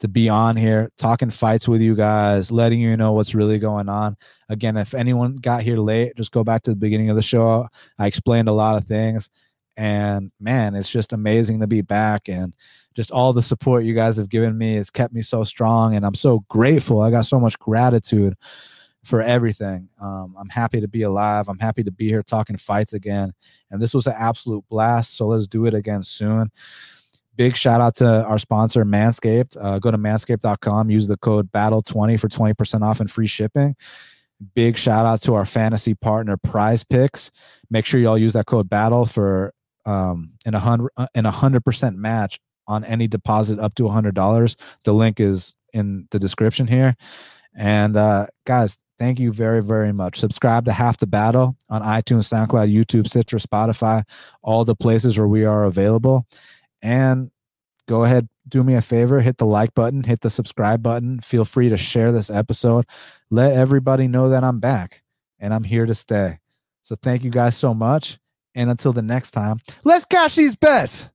to be on here talking fights with you guys, letting you know what's really going on. Again, if anyone got here late, just go back to the beginning of the show. I explained a lot of things. And man, it's just amazing to be back. And just all the support you guys have given me has kept me so strong. And I'm so grateful. I got so much gratitude for everything. Um, I'm happy to be alive. I'm happy to be here talking fights again. And this was an absolute blast. So let's do it again soon big shout out to our sponsor manscaped uh, go to manscaped.com use the code battle20 for 20% off and free shipping big shout out to our fantasy partner PrizePicks make sure y'all use that code battle for um in a hundred uh, percent match on any deposit up to a hundred dollars the link is in the description here and uh guys thank you very very much subscribe to half the battle on itunes soundcloud youtube stitcher spotify all the places where we are available and go ahead, do me a favor, hit the like button, hit the subscribe button. Feel free to share this episode. Let everybody know that I'm back and I'm here to stay. So thank you guys so much. And until the next time, let's cash these bets.